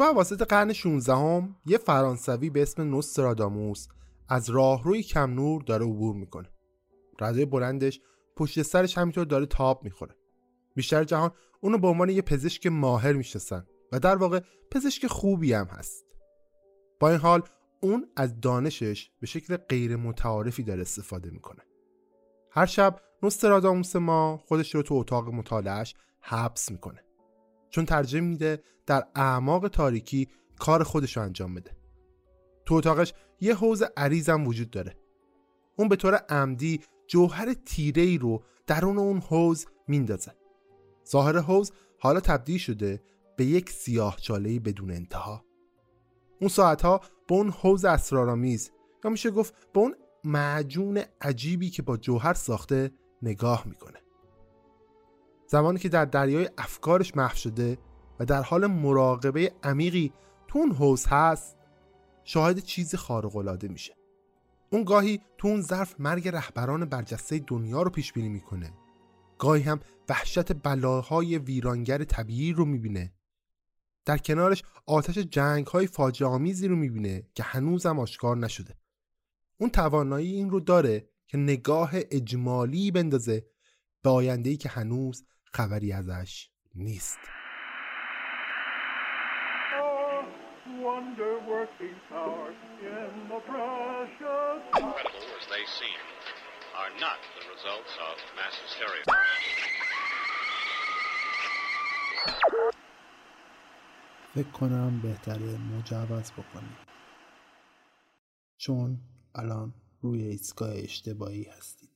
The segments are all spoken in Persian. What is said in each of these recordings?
تو اواسط قرن 16 هم یه فرانسوی به اسم نوستراداموس از راهروی کم نور داره عبور می‌کنه. ردای بلندش پشت سرش همینطور داره تاب می‌خوره. بیشتر جهان اونو به عنوان یه پزشک ماهر می‌شناسن و در واقع پزشک خوبی هم هست. با این حال اون از دانشش به شکل غیر متعارفی داره استفاده می‌کنه. هر شب نوستراداموس ما خودش رو تو اتاق مطالعهش حبس می‌کنه. چون ترجمه میده در اعماق تاریکی کار خودش رو انجام بده. تو اتاقش یه حوز عریضم وجود داره. اون به طور عمدی جوهر تیره ای رو درون اون حوز میندازه. ظاهر حوز حالا تبدیل شده به یک سیاه چاله بدون انتها. اون ساعتها به اون حوز اسرارآمیز یا میشه گفت به اون معجون عجیبی که با جوهر ساخته نگاه می‌کنه. زمانی که در دریای افکارش محو شده و در حال مراقبه عمیقی تو اون حوز هست شاهد چیزی خارق‌العاده میشه. اون گاهی تو اون ظرف مرگ رهبران برجسته دنیا رو پیش بینی می‌کنه. گاهی هم وحشت بلاهای ویرانگر طبیعی رو می‌بینه. در کنارش آتش جنگ های فاجعه آمیزی رو می‌بینه که هنوزم آشکار نشده. اون توانایی این رو داره که نگاه اجمالی بندازه به آینده‌ای که هنوز خبری ازش نیست. فکر کنم بهتره مجوز بکنیم. چون الان روی ایستگاه اشتباهی هستید.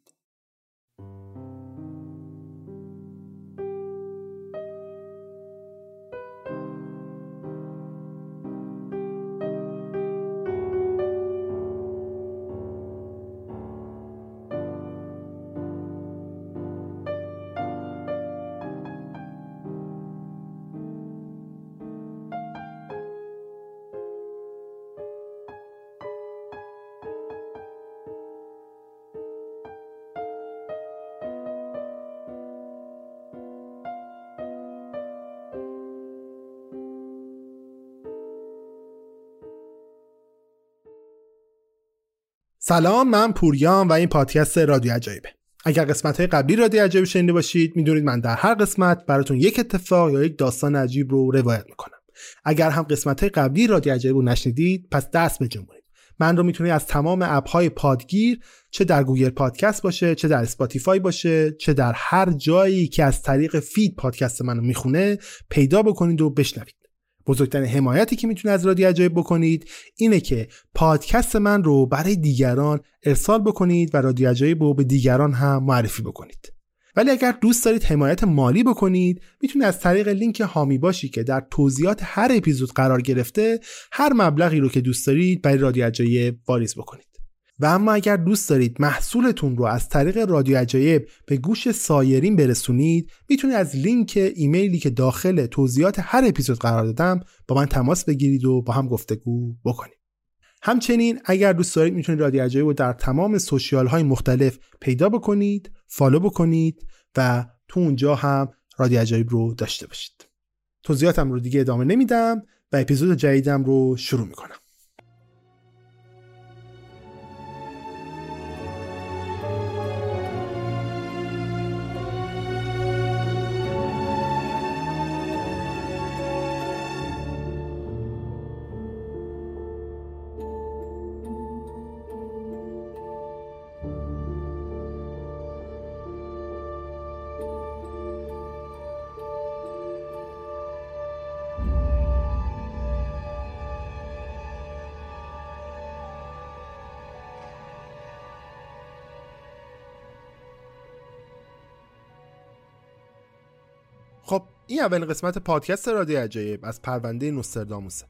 سلام من پوریام و این پادکست رادیو عجایبه. اگر قسمت های قبلی رادیو عجایب شنیده باشید می‌دونید من در هر قسمت براتون یک اتفاق یا یک داستان عجیب رو روایت می‌کنم. اگر هم قسمت های قبلی رادیو عجایب رو نشنیدید پس دست بجنبونید من رو می‌تونید از تمام اپ های پادگیر چه در گوگل پادکست باشه چه در اسپاتیفای باشه چه در هر جایی که از طریق feed پادکست منو می‌خونه پیدا بکنید و بشنوید. بزرگترین حمایتی که می‌تونه از رادیو عجایب بکنید اینه که پادکست من رو برای دیگران ارسال بکنید و رادیو عجایب رو به دیگران هم معرفی بکنید. ولی اگر دوست دارید حمایت مالی بکنید می‌تونید از طریق لینک هامی باشی که در توضیحات هر اپیزود قرار گرفته هر مبلغی رو که دوست دارید برای رادیو عجایب واریز بکنید. و اما اگر دوست دارید محصولتون رو از طریق رادیو عجایب به گوش سایرین برسونید می‌تونید از لینک ایمیلی که داخل توضیحات هر اپیزود قرار دادم با من تماس بگیرید و با هم گفتگو بکنید. همچنین اگر دوست دارید می‌تونید رادیو عجایب رو در تمام سوشیال های مختلف پیدا بکنید فالو بکنید و تو اونجا هم رادیو عجایب رو داشته باشید. توضیحاتم رو دیگه ادامه نمیدم و اپیزود جدیدم رو شروع می‌کنم. این اولین قسمت پادکست رادیو عجایب از پرونده نوسترداموسه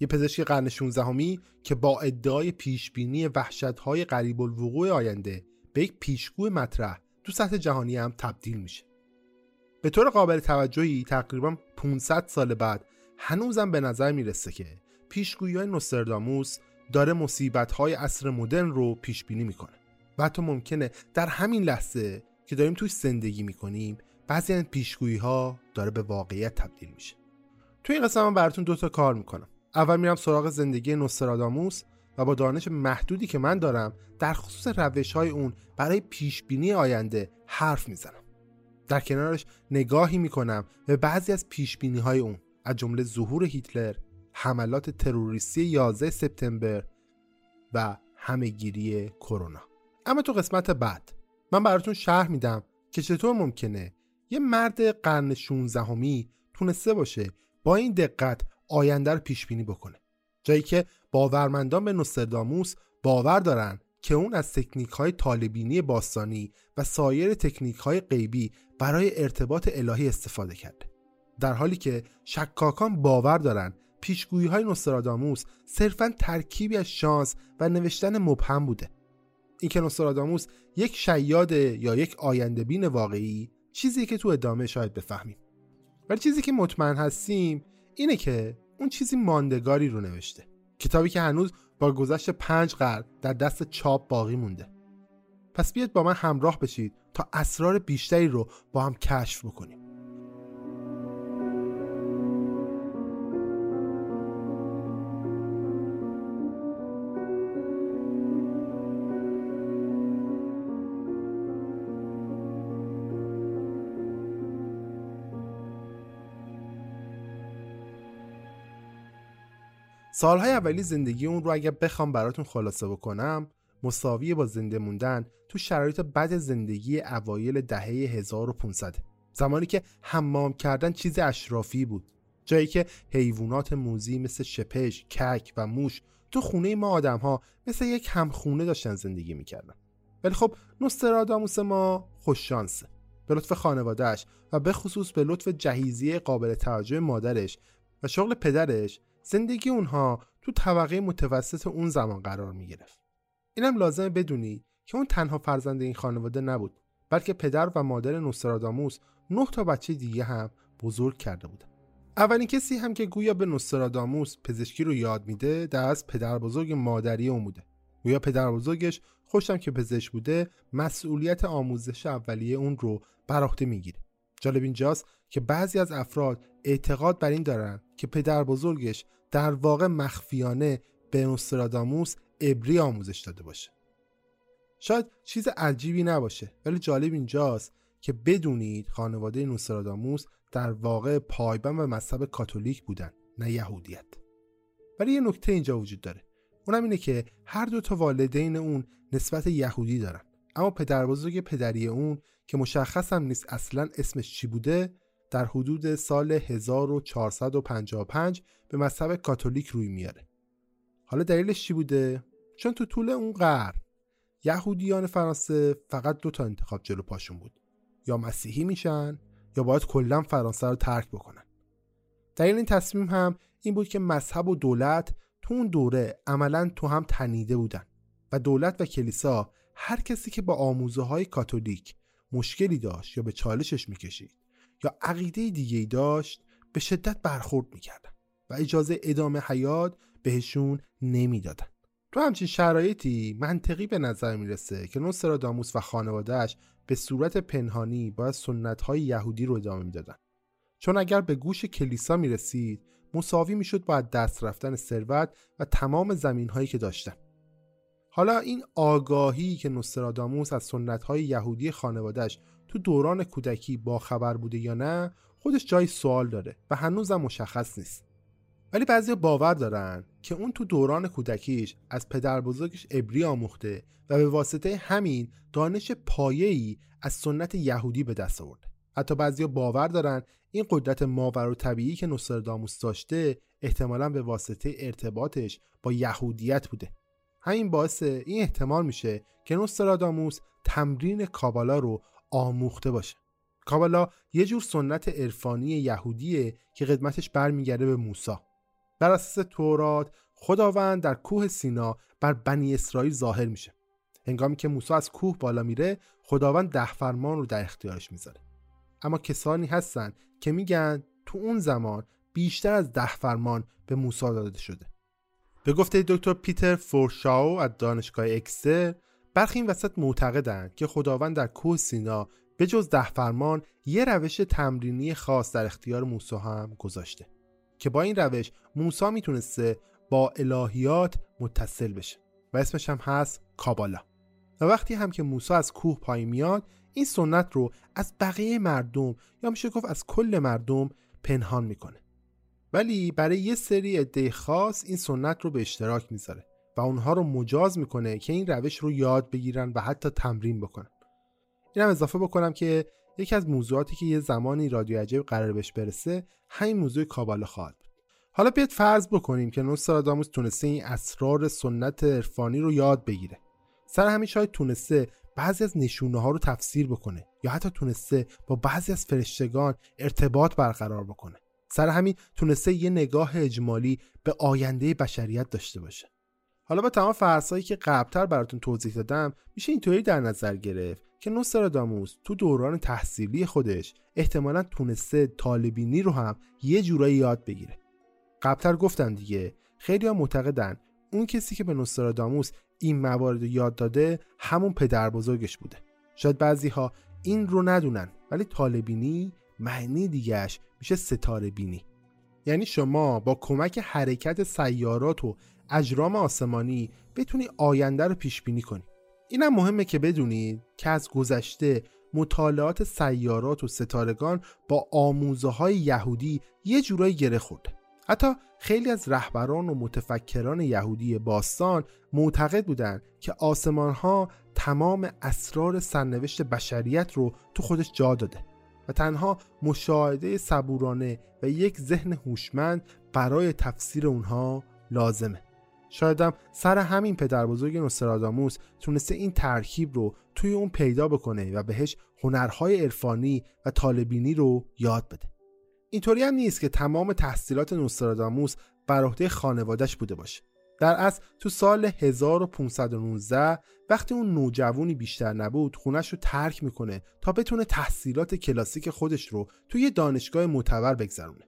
یه پزشک قرن 16 همی که با ادعای پیشبینی وحشت‌های قریب الوقوع آینده به یک پیشگوی مطرح تو سطح جهانی هم تبدیل میشه. به طور قابل توجهی تقریبا 500 سال بعد هنوزم به نظر می‌رسه که پیشگویی های نوسترداموس داره مصیبت های عصر مدرن رو پیش بینی می‌کنه. و حتی ممکنه در همین لحظه که داریم توش زندگی می‌کنیم بعضی از پیشگویی ها داره به واقعیت تبدیل میشه. توی این قسمت من براتون دو تا کار می‌کنم. اول میرم سراغ زندگی نوستراداموس و با دانش محدودی که من دارم در خصوص روش های اون برای پیش بینی آینده حرف می‌زنم. در کنارش نگاهی می‌کنم به بعضی از پیش بینی های اون از جمله ظهور هیتلر حملات تروریستی 11 سپتامبر و همهگیری کرونا. اما تو قسمت بعد من براتون شرح میدم که چطور ممکنه یه مرد قرن 16 همی تونسته باشه با این دقت آینده رو پیش بینی بکنه. جایی که باورمندان به نوستراداموس باور دارن که اون از تکنیک های طالبینی باستانی و سایر تکنیک های غیبی برای ارتباط الهی استفاده کرده. در حالی که شکاکان باور دارن پیشگویی های نوستراداموس صرفا ترکیبی از شانس و نوشتن مبهم بوده. اینکه نوستراداموس یک شیاد یا یک آینده بین واقعی چیزی که تو ادامه شاید بفهمیم. ولی چیزی که مطمئن هستیم اینه که اون چیزی ماندگاری رو نوشته. کتابی که هنوز با گذشت پنج قرن در دست چاپ باقی مونده. پس بیاید با من همراه بشید تا اسرار بیشتری رو با هم کشف بکنیم. سالهای اولی زندگی اون رو اگر بخوام براتون خلاصه بکنم مساوی با زنده موندن تو شرایط بد زندگی اوایل دهه 1500 زمانی که حمام کردن چیز اشرافی بود. جایی که حیوانات موزی مثل شپش، کک و موش تو خونه ما آدم ها مثل یک همخونه داشتن زندگی می‌کردن. ولی خب نوستراداموس ما خوششانسه به لطف خانوادهش و به خصوص به لطف جهیزی قابل توجه مادرش و شغل پدرش زندگی اونها تو طبقه متوسط اون زمان قرار می گرفت. اینم لازمه بدونی که اون تنها فرزند این خانواده نبود بلکه پدر و مادر نوستراداموس نه تا بچه دیگه هم بزرگ کرده بودن. اولین کسی هم که گویا به نوستراداموس پزشکی رو یاد میده در از پدر بزرگ مادری اون بوده. گویا پدر بزرگش خوشم که پزشک بوده مسئولیت آموزش اولیه اون رو بر عهده می‌گیره. جالب اینجاست که بعضی از افراد اعتقاد بر این دارن که پدر بزرگش در واقع مخفیانه به نوستراداموس ابری آموزش داده باشه. شاید چیز عجیبی نباشه ولی جالب اینجاست که بدونید خانواده نوستراداموس در واقع پایبند به مذهب کاتولیک بودن نه یهودیت. ولی یه نکته اینجا وجود داره. اونم اینه که هر دو تا والدین اون نسبت یهودی دارن. اما پدر بزرگ پدری اون که مشخص هم نیست اصلا اسمش چی بوده در حدود سال 1455 به مذهب کاتولیک روی میاره. حالا دلیلش چی بوده؟ چون تو طول اون قرن یهودیان فرانسه فقط دو تا انتخاب جلو پاشون بود. یا مسیحی میشن یا باید کلا فرانسه رو ترک بکنن. دلیل این تصمیم هم این بود که مذهب و دولت تو اون دوره عملا تو هم تنیده بودن و دولت و کلیسا هر کسی که با آموزه های کاتولیک مشکلی داشت یا به چالشش می‌کشید یا عقیده دیگه داشت به شدت برخورد می‌کردن و اجازه ادامه حیات بهشون نمی‌دادن. تو همچین شرایطی منطقی به نظر می‌رسه که نوستراداموس و خانوادهش به صورت پنهانی باید سنت های یهودی رو ادامه می‌دادن. چون اگر به گوش کلیسا می‌رسید مساوی می‌شد با دست رفتن ثروت و تمام زمین هایی که داشتن. حالا این آگاهی که نوستراداموس از سنت های یهودی خانوادهش تو دوران کودکی با خبر بوده یا نه خودش جای سوال داره و هنوزم مشخص نیست. ولی بعضی باور دارن که اون تو دوران کودکیش از پدر بزرگش ابری آموخته و به واسطه همین دانش پایه‌ای از سنت یهودی به دست آورده. حتی بعضی باور دارن این قدرت ماور و طبیعی که نوستراداموس داشته احتمالا به واسطه ارتباطش با یهودیت بوده. همین باعث این احتمال میشه که نوستراداموس تمرین کابالا رو آموخته باشه. کابالا یه جور سنت عرفانی یهودیه که قدمتش برمیگرده به موسی بر اساس تورات خداوند در کوه سینا بر بنی اسرائیل ظاهر میشه. هنگامی که موسی از کوه بالا میره خداوند ده فرمان رو در اختیارش می‌ذاره. اما کسانی هستن که میگن تو اون زمان بیشتر از ده فرمان به موسی داده شده. به گفته دکتر پیتر فورشاو از دانشگاه اکستر برخی این وسط معتقدند که خداوند در کوه سینا به جز ده فرمان یه روش تمرینی خاص در اختیار موسی هم گذاشته که با این روش موسی می‌تونسته با الهیات متصل بشه و اسمش هم هست کابالا. و وقتی هم که موسی از کوه پایین میاد این سنت رو از بقیه مردم یا میشه گفت از کل مردم پنهان می‌کنه. ولی برای یه سری عده خاص این سنت رو به اشتراک می‌ذاره. و اونها رو مجاز می‌کنه که این روش رو یاد بگیرن و حتی تمرین بکنن. اینم اضافه بکنم که یکی از موضوعاتی که یه زمانی رادیو عجیب قرار بهش برسه همین موضوع کابالا خواهد بود حالا بیاد فرض بکنیم که نوستراداموس تونسته این اسرار سنت عرفانی رو یاد بگیره. سر همین شاید تونسته بعضی از نشونه ها رو تفسیر بکنه یا حتی تونسته با بعضی از فرشتگان ارتباط برقرار بکنه. سر همین تونسته یه نگاه اجمالی به آینده بشریت داشته باشه. حالا با تمام فرضایی که قبلتر براتون توضیح دادم میشه اینطوری در نظر گرفت که نوستراداموس تو دوران تحصیلی خودش احتمالا تونسته طالبینی رو هم یه جورایی یاد بگیره. قبلتر گفتم دیگه خیلی ها معتقدن اون کسی که به نوستراداموس این موارد یاد داده همون پدر بزرگش بوده. شاید بعضی ها این رو ندونن ولی طالبینی معنی دیگهش میشه ستاره بینی. یعنی شما با کمک حرکت سیارات و اجرام آسمانی بتونی آینده رو پیش بینی کنی. اینم مهمه که بدونید که از گذشته مطالعات سیارات و ستارگان با آموزه های یهودی یه جورایی گره خورده. حتی خیلی از رهبران و متفکران یهودی باستان معتقد بودند که آسمان ها تمام اسرار سرنوشت بشریت رو تو خودش جا داده و تنها مشاهده صبورانه و یک ذهن هوشمند برای تفسیر اونها لازمه. شایدم سر همین پدر بزرگ نوستراداموس تونسته این ترکیب رو توی اون پیدا بکنه و بهش هنرهای عرفانی و طالبینی رو یاد بده. اینطوری هم نیست که تمام تحصیلات نوستراداموس بر عهده خانوادش بوده باشه. در اصل تو سال 1519 وقتی اون نوجوانی بیشتر نبود خونش رو ترک می‌کنه تا بتونه تحصیلات کلاسیک خودش رو توی دانشگاه معتبر بگذرونه.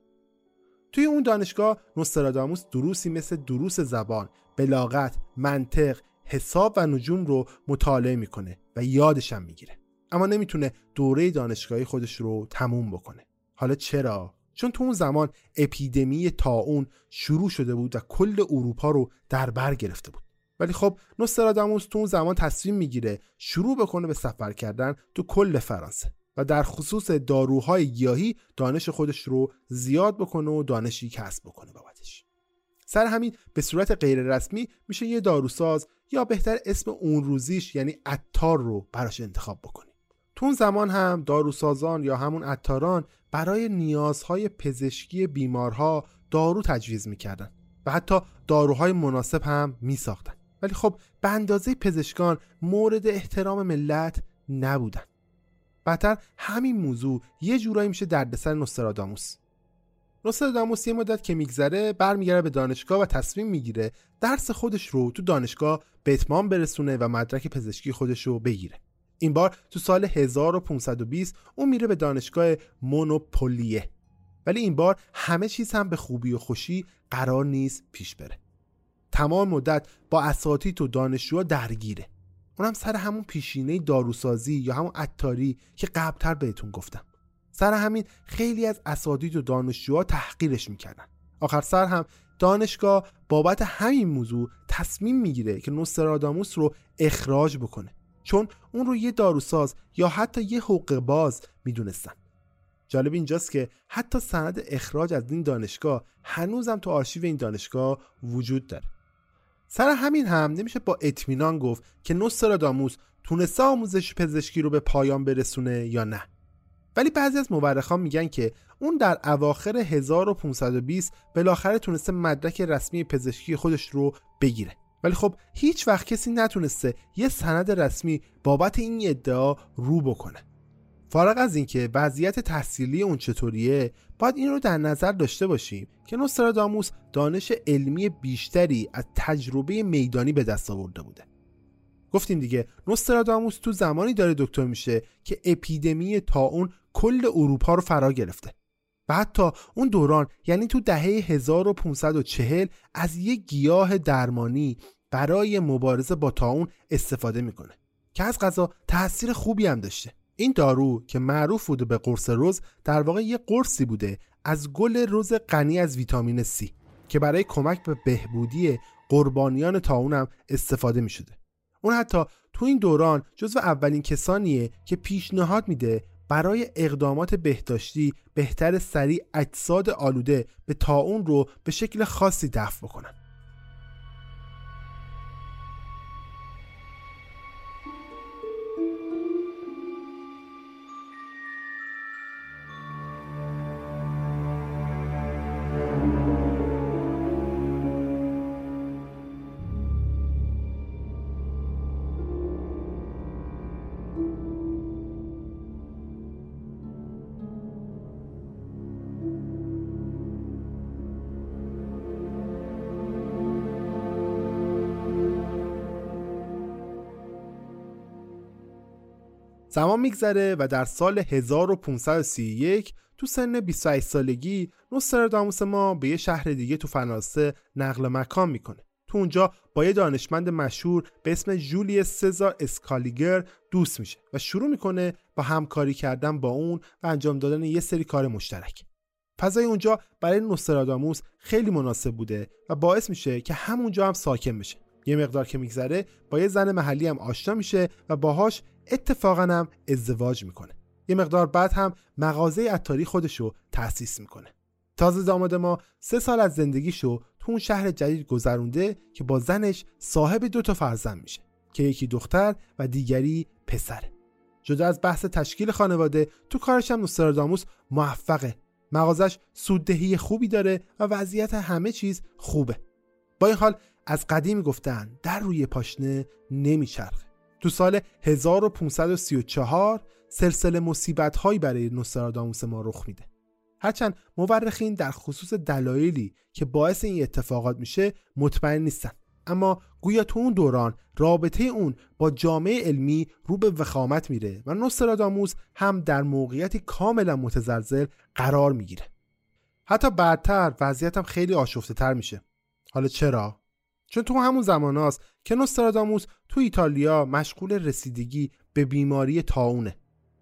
توی اون دانشگاه نوستراداموس دروسی مثل دروس زبان، بلاغت، منطق، حساب و نجوم رو مطالعه می‌کنه و یادش هم می‌گیره. اما نمی‌تونه دوره دانشگاهی خودش رو تموم بکنه. حالا چرا؟ چون تو اون زمان اپیدمی تاون شروع شده بود و کل اروپا رو در بر گرفته بود. ولی خب نوستراداموس تو اون زمان تصمیم می‌گیره شروع بکنه به سفر کردن تو کل فرانسه. و در خصوص داروهای گیاهی دانش خودش رو زیاد بکنه و دانشی کسب بکنه بابتش. سر همین به صورت غیر رسمی میشه یه داروساز یا بهتر اسم اون روزیش یعنی عطار رو براش انتخاب بکنیم. تو اون زمان هم داروسازان یا همون عطاران برای نیازهای پزشکی بیمارها دارو تجویز می‌کردن و حتی داروهای مناسب هم میساختن. ولی خب به اندازه پزشکان مورد احترام ملت نبودن. بعدتر همین موضوع یه جورایی میشه دردسر نوستراداموس. نوستراداموس یه مدت که میگذره برمیگره به دانشگاه و تصمیم می‌گیره درس خودش رو تو دانشگاه به اتمام برسونه و مدرک پزشکی خودش رو بگیره. این بار تو سال 1520 اون میره به دانشگاه مونوپولیه. ولی این بار همه چیز هم به خوبی و خوشی قرار نیست پیش بره. تمام مدت با اساتید و دانشجوها درگیره. اونم سر همون پیشینه داروسازی یا همون عطاری که قبلتر بهتون گفتم. سر همین خیلی از اساتید و دانشجوها تحقیرش می‌کردن. آخر سر هم دانشگاه بابت همین موضوع تصمیم می‌گیره که نوستراداموس رو اخراج بکنه. چون اون رو یه داروساز یا حتی یه حقوق باز می‌دونستن. جالب اینجاست که حتی سند اخراج از این دانشگاه هنوزم تو آرشیو این دانشگاه وجود داره. سر همین هم نمیشه با اطمینان گفت که نوستراداموس تونسته آموزش پزشکی رو به پایان برسونه یا نه. ولی بعضی از مورخان میگن که اون در اواخر 1520 بالاخره تونسته مدرک رسمی پزشکی خودش رو بگیره. ولی خب هیچ وقت کسی نتونسته یه سند رسمی بابت این ادعا رو بکنه. فارغ از اینکه وضعیت تحصیلی اون چطوریه باید این رو در نظر داشته باشیم که نوستراداموس دانش علمی بیشتری از تجربه میدانی به دست آورده بوده. گفتیم دیگه نوستراداموس تو زمانی داره دکتر میشه که اپیدمی تا اون کل اروپا رو فرا گرفته. و حتی اون دوران یعنی تو دهه 1540 از یک گیاه درمانی برای مبارزه با تاون استفاده می‌کنه که از غذا تاثیر خوبی هم داشته. این دارو که معروف بوده به قرص روز در واقع یه قرصی بوده از گل روز غنی از ویتامین C که برای کمک به بهبودی قربانیان تاون هم استفاده می شده. اون حتی تو این دوران جزو اولین کسانیه که پیشنهاد میده برای اقدامات بهداشتی بهتر سریع اجساد آلوده به تاون رو به شکل خاصی دفع بکنن زمان میگذره و در سال 1531 تو سن 28 سالگی نوستراداموس ما به یه شهر دیگه تو فرانسه نقل مکان می‌کنه. تو اونجا با یه دانشمند مشهور به اسم جولیس سزار اسکالیگر دوست میشه و شروع می‌کنه با همکاری کردن با اون و انجام دادن یه سری کار مشترک. فضای اونجا برای نوستراداموس خیلی مناسب بوده و باعث میشه که همونجا هم ساکن بشه. یه مقدار که میگذره با یه زن محلی هم آشنا میشه و باهاش اتفاقا هم ازدواج می‌کنه. یه مقدار بعد هم مغازه عطاری خودشو تأسیس می‌کنه. تازه داماد ما سه سال از زندگیشو تو اون شهر جدید گذرونده که با زنش صاحب دو تا فرزند میشه که یکی دختر و دیگری پسره جدا از بحث تشکیل خانواده تو کارش هم نوستراداموس موفقه. مغازش سوددهی خوبی داره و وضعیت همه چیز خوبه. با این حال از قدیم گفتن در روی پاشنه نمیچرخه. تو سال 1534 سلسله مصیبت هایی برای نوستراداموس ما رخ میده. هرچند مورخین در خصوص دلایلی که باعث این اتفاقات میشه مطمئن نیستن. اما گویا تو اون دوران رابطه اون با جامعه علمی رو به وخامت میره و نوستراداموس هم در موقعیتی کاملا متزلزل قرار می‌گیره. حتی بعدتر وضعیتم خیلی آشفته تر میشه. حالا چرا؟ چون تو همون زمان هاست که نوستراداموس تو ایتالیا مشغول رسیدگی به بیماری تاونه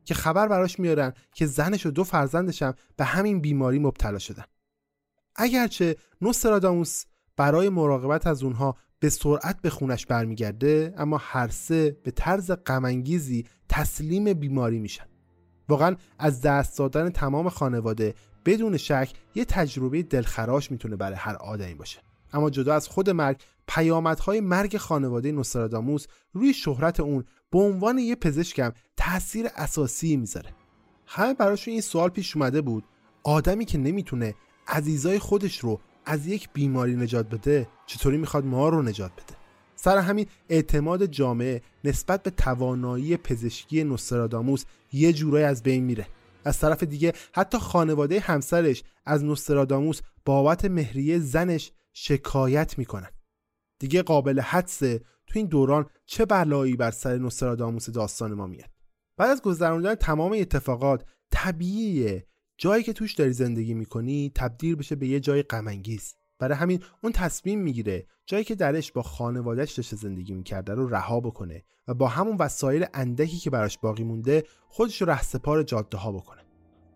که خبر براش میارن که زنش و دو فرزندش هم به همین بیماری مبتلا شدن. اگرچه نوستراداموس برای مراقبت از اونها به سرعت به خونش برمیگرده اما هر سه به طرز غمانگیزی تسلیم بیماری میشن. واقعا از دست دادن تمام خانواده بدون شک یه تجربه دلخراش می‌تونه برای هر آدمی باشه. اما جدا از خود مرگ پیامدهای مرگ خانواده نوستراداموس روی شهرت اون به عنوان یه پزشکم تاثیر اساسی می‌ذاره. همه براشون این سوال پیش اومده بود آدمی که نمی‌تونه عزیزای خودش رو از یک بیماری نجات بده چطوری می‌خواد ما رو نجات بده؟ سر همین اعتماد جامعه نسبت به توانایی پزشکی نوستراداموس یه جورایی از بین میره. از طرف دیگه حتی خانواده همسرش از نوستراداموس بابت مهریه زنش شکایت می‌کنن. دیگه قابل حدسه تو این دوران چه بلایی بر سر نوستراداموس داستان ما میاد؟ بعد از گذراندن تمام اتفاقات طبیعیه. جایی که توش داری زندگی می‌کنی تبدیل بشه به یه جای غمانگیز. برای همین اون تصمیم می‌گیره جایی که درش با خانوادهش داشته زندگی می‌کرده رو رها بکنه و با همون وسایل اندکی که براش باقی مونده خودش رو رهسپار جاده ها بکنه.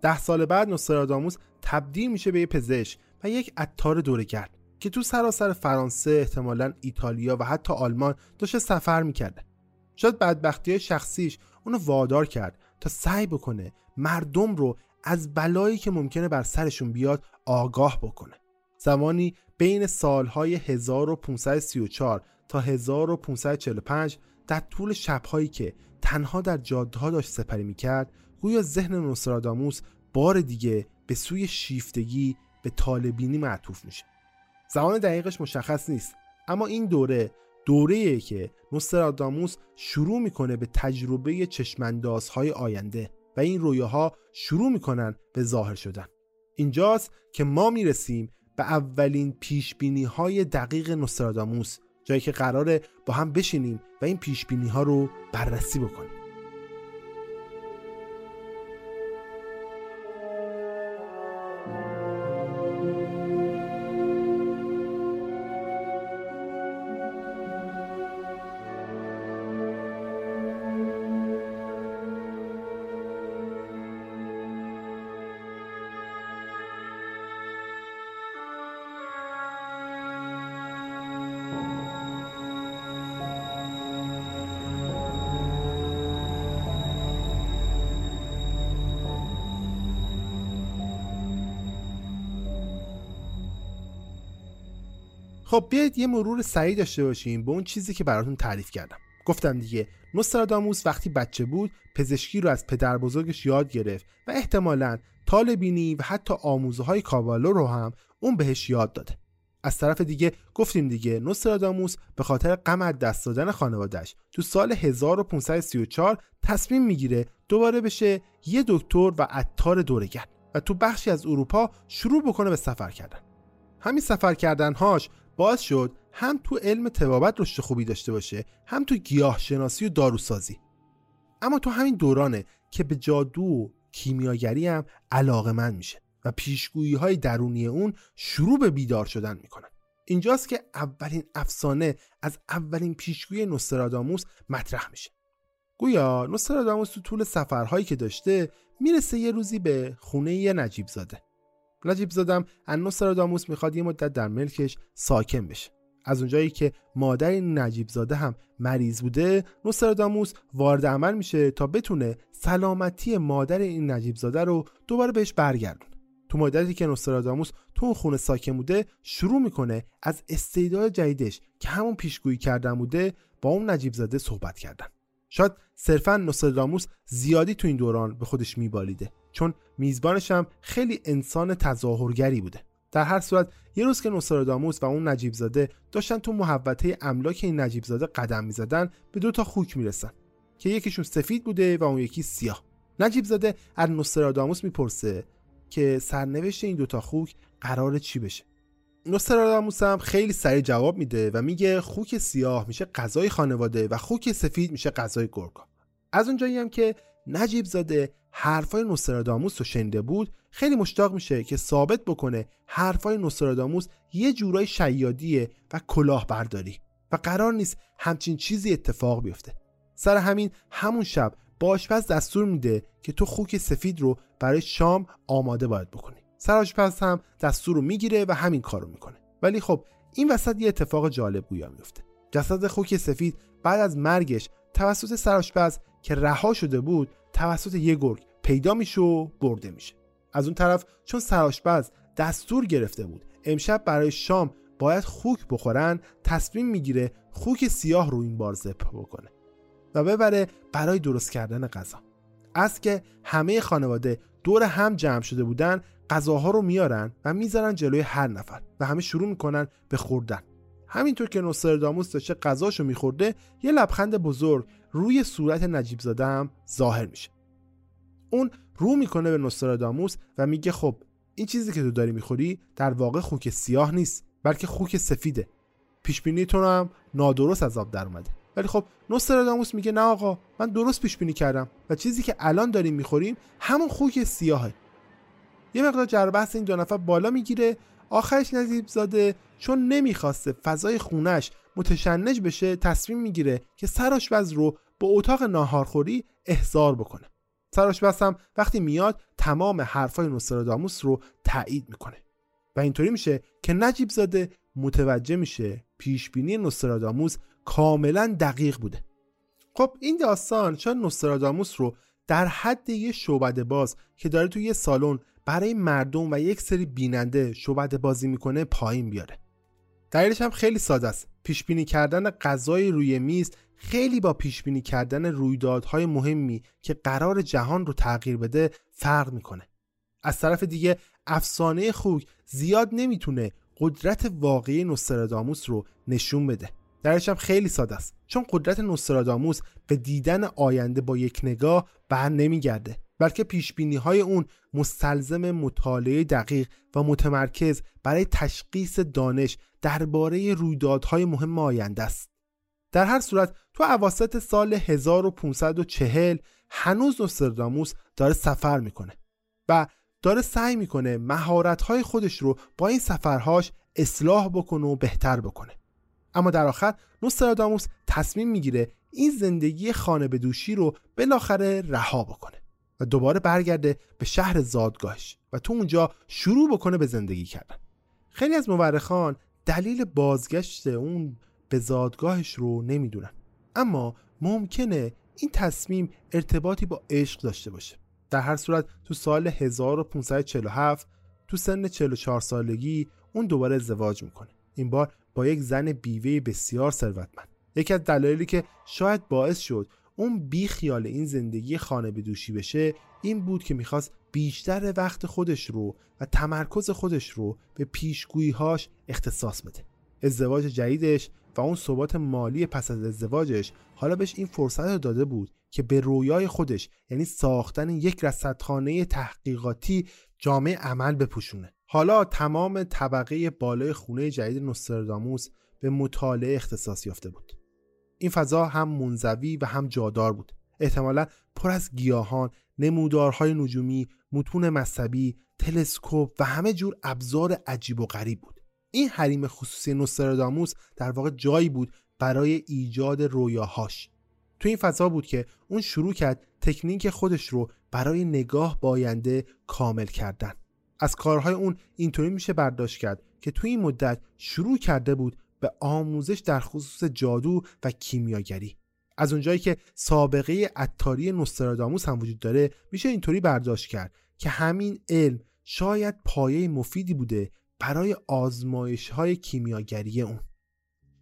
ده سال بعد نوستراداموس تبدیل میشه به یه پزشک و یک عطار دورگرد که تو سراسر فرانسه احتمالا ایتالیا و حتی آلمان داشته سفر می‌کرده. شاید بدبختی شخصیش اونو وادار کرد تا سعی بکنه مردم رو از بلایی که ممکنه بر سرشون بیاد آگاه بکنه. زمانی بین سالهای 1534 تا 1545 در طول شبهایی که تنها در جاده ها داشت سپری می‌کرد گویا ذهن نوستراداموس بار دیگه به سوی شیفتگی به طالبینی معطوف میشه. زمان دقیقش مشخص نیست. اما این دوره دوره که نوستراداموس شروع می‌کنه به تجربه چشماندازهای آینده و این رویاها شروع می‌کنن به ظاهر شدن. اینجاست که ما می‌رسیم به اولین پیش های دقیق نوستراداموس جایی که قراره با هم بشینیم و این پیش ها رو بررسی بکنیم. خب بیاید یه مرور سریع داشته باشیم به اون چیزی که براتون تعریف کردم. گفتم دیگه نوستراداموس وقتی بچه بود پزشکی رو از پدر بزرگش یاد گرفت و احتمالا طالبینی و حتی آموزه های کابالو رو هم اون بهش یاد داده. از طرف دیگه گفتیم دیگه نوستراداموس به خاطر غم از دست دادن خانوادهش تو سال 1534 تصمیم می‌گیره دوباره بشه یه دکتر و عطار دورگرد و تو بخشی از اروپا شروع بکنه به سفر کردن. همین سفر کردنهاش باعث شد هم تو علم تبابت رشد خوبی داشته باشه هم تو گیاه شناسی و داروسازی. اما تو همین دورانه که به جادو و کیمیاگری هم علاقه من میشه و پیشگویی های درونی اون شروع به بیدار شدن می‌کنن. اینجاست که اولین افسانه از اولین پیشگویی نوستراداموس مطرح میشه. گویا نوستراداموس تو طول سفرهایی که داشته می‌رسه یه روزی به خونه یه نجیب زاده نجیب زادم ان نوستراداموس می‌خواد یه مدت در ملکش ساکن بشه. از اونجایی که مادر نجیب زاده هم مریض بوده نوستراداموس وارد عمل میشه تا بتونه سلامتی مادر این نجیب زاده رو دوباره بهش برگردونه. تو مدتی که نوستراداموس تو اون خونه ساکن بوده شروع می‌کنه از استعداد جدیدش که همون پیشگویی کردن بوده با اون نجیب زاده صحبت کردن. شاید صرفا نوستراداموس زیادی تو این دوران به خودش میبالیده. چون میزبانش هم خیلی انسان تظاهرگری بوده. در هر صورت یه روز که نوستراداموس و اون نجیب زاده داشتن تو محوطه املاک این نجیب زاده قدم می‌زدن به دو تا خوک می‌رسن که یکیشون سفید بوده و اون یکی سیاه. نجیب زاده از نوستراداموس می‌پرسه که سرنوشت این دوتا خوک قرار چی بشه. نوستراداموس هم خیلی سریع جواب میده و میگه خوک سیاه میشه غذای خانواده و خوک سفید میشه غذای گرگا. از اونجایی هم که نجیب زاده حرفای نوستراداموس رو شنیده بود؟ خیلی مشتاق میشه که ثابت بکنه حرفای نوستراداموس یه جورای شیادیه و کلاهبرداری و قرار نیست همچین چیزی اتفاق بیفته. سر همین همون شب با دستور میده که تو خوک سفید رو برای شام آماده باید بکنی. سر آشپز هم دستور رو می‌گیره و همین کارو می‌کنه. ولی خب این وسط یه اتفاق جالب گویا میفته. جسد خوک سفید بعد از مرگش توسط سرآشپز که رها شده بود توسط یه گرگ پیدا میشه و برده میشه. از اون طرف چون سرآشپز دستور گرفته بود امشب برای شام باید خوک بخورن تصمیم می‌گیره خوک سیاه رو این بار زپ بکنه و ببره برای درست کردن غذا. از که همه خانواده دور هم جمع شده بودن غذاها رو میارن و می‌ذارن جلوی هر نفر و همه شروع می‌کنن به خوردن. همینطور که نوستراداموس داشته غذاشو میخورده یه لبخند بزرگ روی صورت نجیب زاده هم ظاهر میشه. اون رو می‌کنه به نوستراداموس و میگه خب این چیزی که تو داری می‌خوری در واقع خوک سیاه نیست بلکه خوک سفیده. پیش تو هم نادرست از آب در اومده. ولی خب نوستراداموس میگه نه آقا من درست پیش بینی کردم و چیزی که الان داریم می‌خوریم همون خوک سیاهه. یه مقدار جربحث این دو نفر بالا می‌گیره. آخرش نزیب زاده چون نمی‌خواسته فضای خونش متشنج بشه تصمیم می‌گیره که سراشپز رو به اتاق ناهارخوری احضار بکنه. سراشپز هم وقتی میاد تمام حرفای نوستراداموس رو تایید می‌کنه. و اینطوری میشه که نجیب زاده متوجه میشه پیشبینی نوستراداموس کاملا دقیق بوده. خب این داستان شاید نوستراداموس رو در حد یه شعبده باز که داره توی یه سالن برای مردم و یک سری بیننده شعبده بازی می‌کنه پایین بیاره. دلیلش هم خیلی ساده است. پیش بینی کردن غذای روی میز خیلی با پیش بینی کردن رویدادهای مهمی که قرار جهان رو تغییر بده فرق می‌کنه. از طرف دیگه افسانه خوک زیاد نمی‌تونه قدرت واقعی نوستراداموس رو نشون بده. درش هم خیلی ساده است. چون قدرت نوستراداموس به دیدن آینده با یک نگاه بر نمیگرده. بلکه پیش های اون مستلزم مطالعه دقیق و متمرکز برای تشخیص دانش درباره رویدادهای مهم آینده است. در هر صورت تو اواسط سال 1540 هنوز نوستراداموس داره سفر می‌کنه و داره سعی می‌کنه مهارت‌های خودش رو با این سفرهاش اصلاح بکنه و بهتر بکنه. اما در آخر نوستراداموس تصمیم می‌گیره این زندگی خانه به دوشی رو بالاخره رها بکنه. دوباره برگرده به شهر زادگاهش و تو اونجا شروع بکنه به زندگی کردن. خیلی از مورخان دلیل بازگشت اون به زادگاهش رو نمی‌دونن. اما ممکنه این تصمیم ارتباطی با عشق داشته باشه. در هر صورت تو سال 1547 تو سن 44 سالگی اون دوباره ازدواج می‌کنه. این بار با یک زن بیوه بسیار ثروتمند. یکی از دلایلی که شاید باعث شد اون بی خیال این زندگی خانه به بشه این بود که می‌خواست بیشتر وقت خودش رو و تمرکز خودش رو به پیشگوییهاش اختصاص بده. ازدواج جدیدش و اون ثبات مالی پس از ازدواجش حالا بهش این فرصت رو داده بود که به رویای خودش یعنی ساختن یک رصدخانه تحقیقاتی جامعه عمل بپوشونه. حالا تمام طبقه بالای خونه جدید نوستراداموس به مطالعه اختصاص یافته بود. این فضا هم منزوی و هم جادار بود. احتمالا پر از گیاهان نمودارهای نجومی متون مذهبی تلسکوپ و همه جور ابزار عجیب و غریب بود. این حریم خصوصی نوستراداموس در واقع جایی بود برای ایجاد رویاهاش. تو این فضا بود که اون شروع کرد تکنیک خودش رو برای نگاه باینده کامل کردن. از کارهای اون اینطوری میشه برداشت کرد که تو این مدت شروع کرده بود به آموزش در خصوص جادو و کیمیاگری. از اونجایی که سابقه عطاری نوستراداموس هم وجود داره میشه اینطوری برداشت کرد که همین علم شاید پایه مفیدی بوده برای آزمایش های کیمیاگری اون.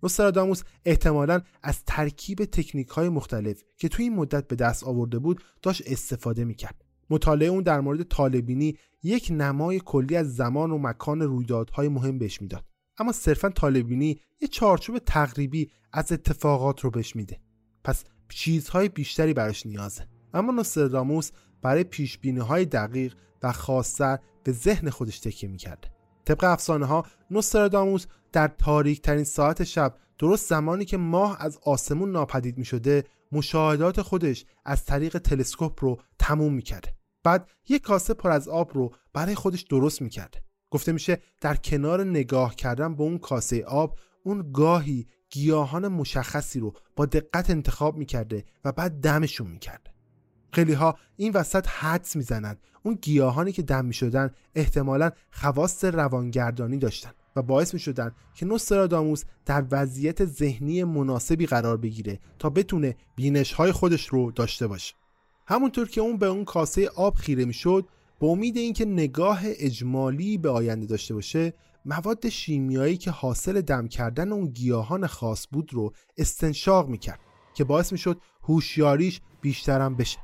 نوستراداموس احتمالا از ترکیب تکنیک های مختلف که توی این مدت به دست آورده بود داشت استفاده می‌کرد. مطالعه اون در مورد طالبینی یک نمای کلی از زمان و مکان رویدادهای مهم بهش می‌داد. اما صرفا طالبینی یه چارچوب تقریبی از اتفاقات رو بهش میده. پس چیزهای بیشتری براش نیازه. اما نوستراداموس برای پیش های دقیق و خاصتر به ذهن خودش تکیه می‌کرده. طبق افسانه ها نوستراداموس در تاریک ترین ساعت شب درست زمانی که ماه از آسمون ناپدید می شده مشاهدات خودش از طریق تلسکوپ رو تموم می‌کرده. بعد یک کاسه پر از آب رو برای خودش درست می‌کرده. گفته میشه در کنار نگاه کردن به اون کاسه آب اون گاهی گیاهان مشخصی رو با دقت انتخاب می‌کرده و بعد دمشون می‌کرده. خیلی ها این وسط حدس می‌زنند اون گیاهانی که دم می‌شدن احتمالا خواست روانگردانی داشتن و باعث می‌شدن که نوستراداموس در وضعیت ذهنی مناسبی قرار بگیره تا بتونه بینش های خودش رو داشته باشه. همونطور که اون به اون کاسه آب خیره می‌شد به امید اینکه نگاه اجمالی به آینده داشته باشه مواد شیمیایی که حاصل دم کردن اون گیاهان خاص بود رو استنشاق می‌کرد که باعث می‌شد هوشیاریش بیشترم بشه.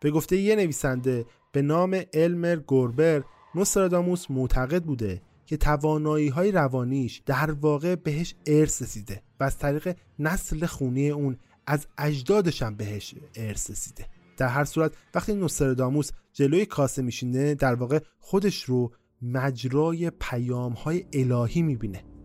به گفته یه نویسنده به نام المر گوربر نوستراداموس معتقد بوده که توانایی های روانیش در واقع بهش ارث رسیده و از طریق نسل خونی اون از اجدادش هم بهش ارث رسیده. در هر صورت وقتی نوستراداموس جلوی کاسه میشینه در واقع خودش رو مجرای پیام های الهی می‌بینه.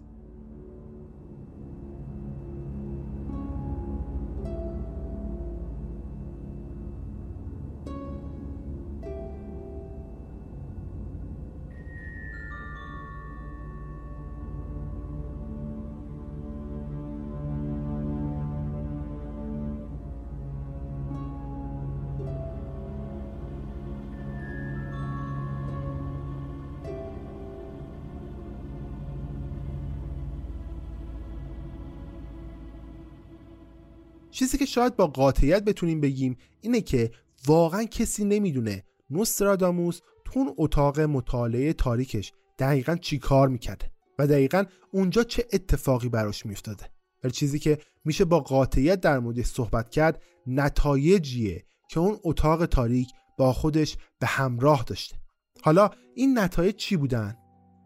شاید با قاطعیت بتونیم بگیم اینه که واقعا کسی نمی‌دونه نوستراداموس تو اون اتاق مطالعه تاریکش دقیقا چی کار می‌کرده و دقیقا اونجا چه اتفاقی براش میافتاده ولی چیزی که میشه با قاطعیت در موردش صحبت کرد نتایجیه که اون اتاق تاریک با خودش به همراه داشته حالا این نتایج چی بودن؟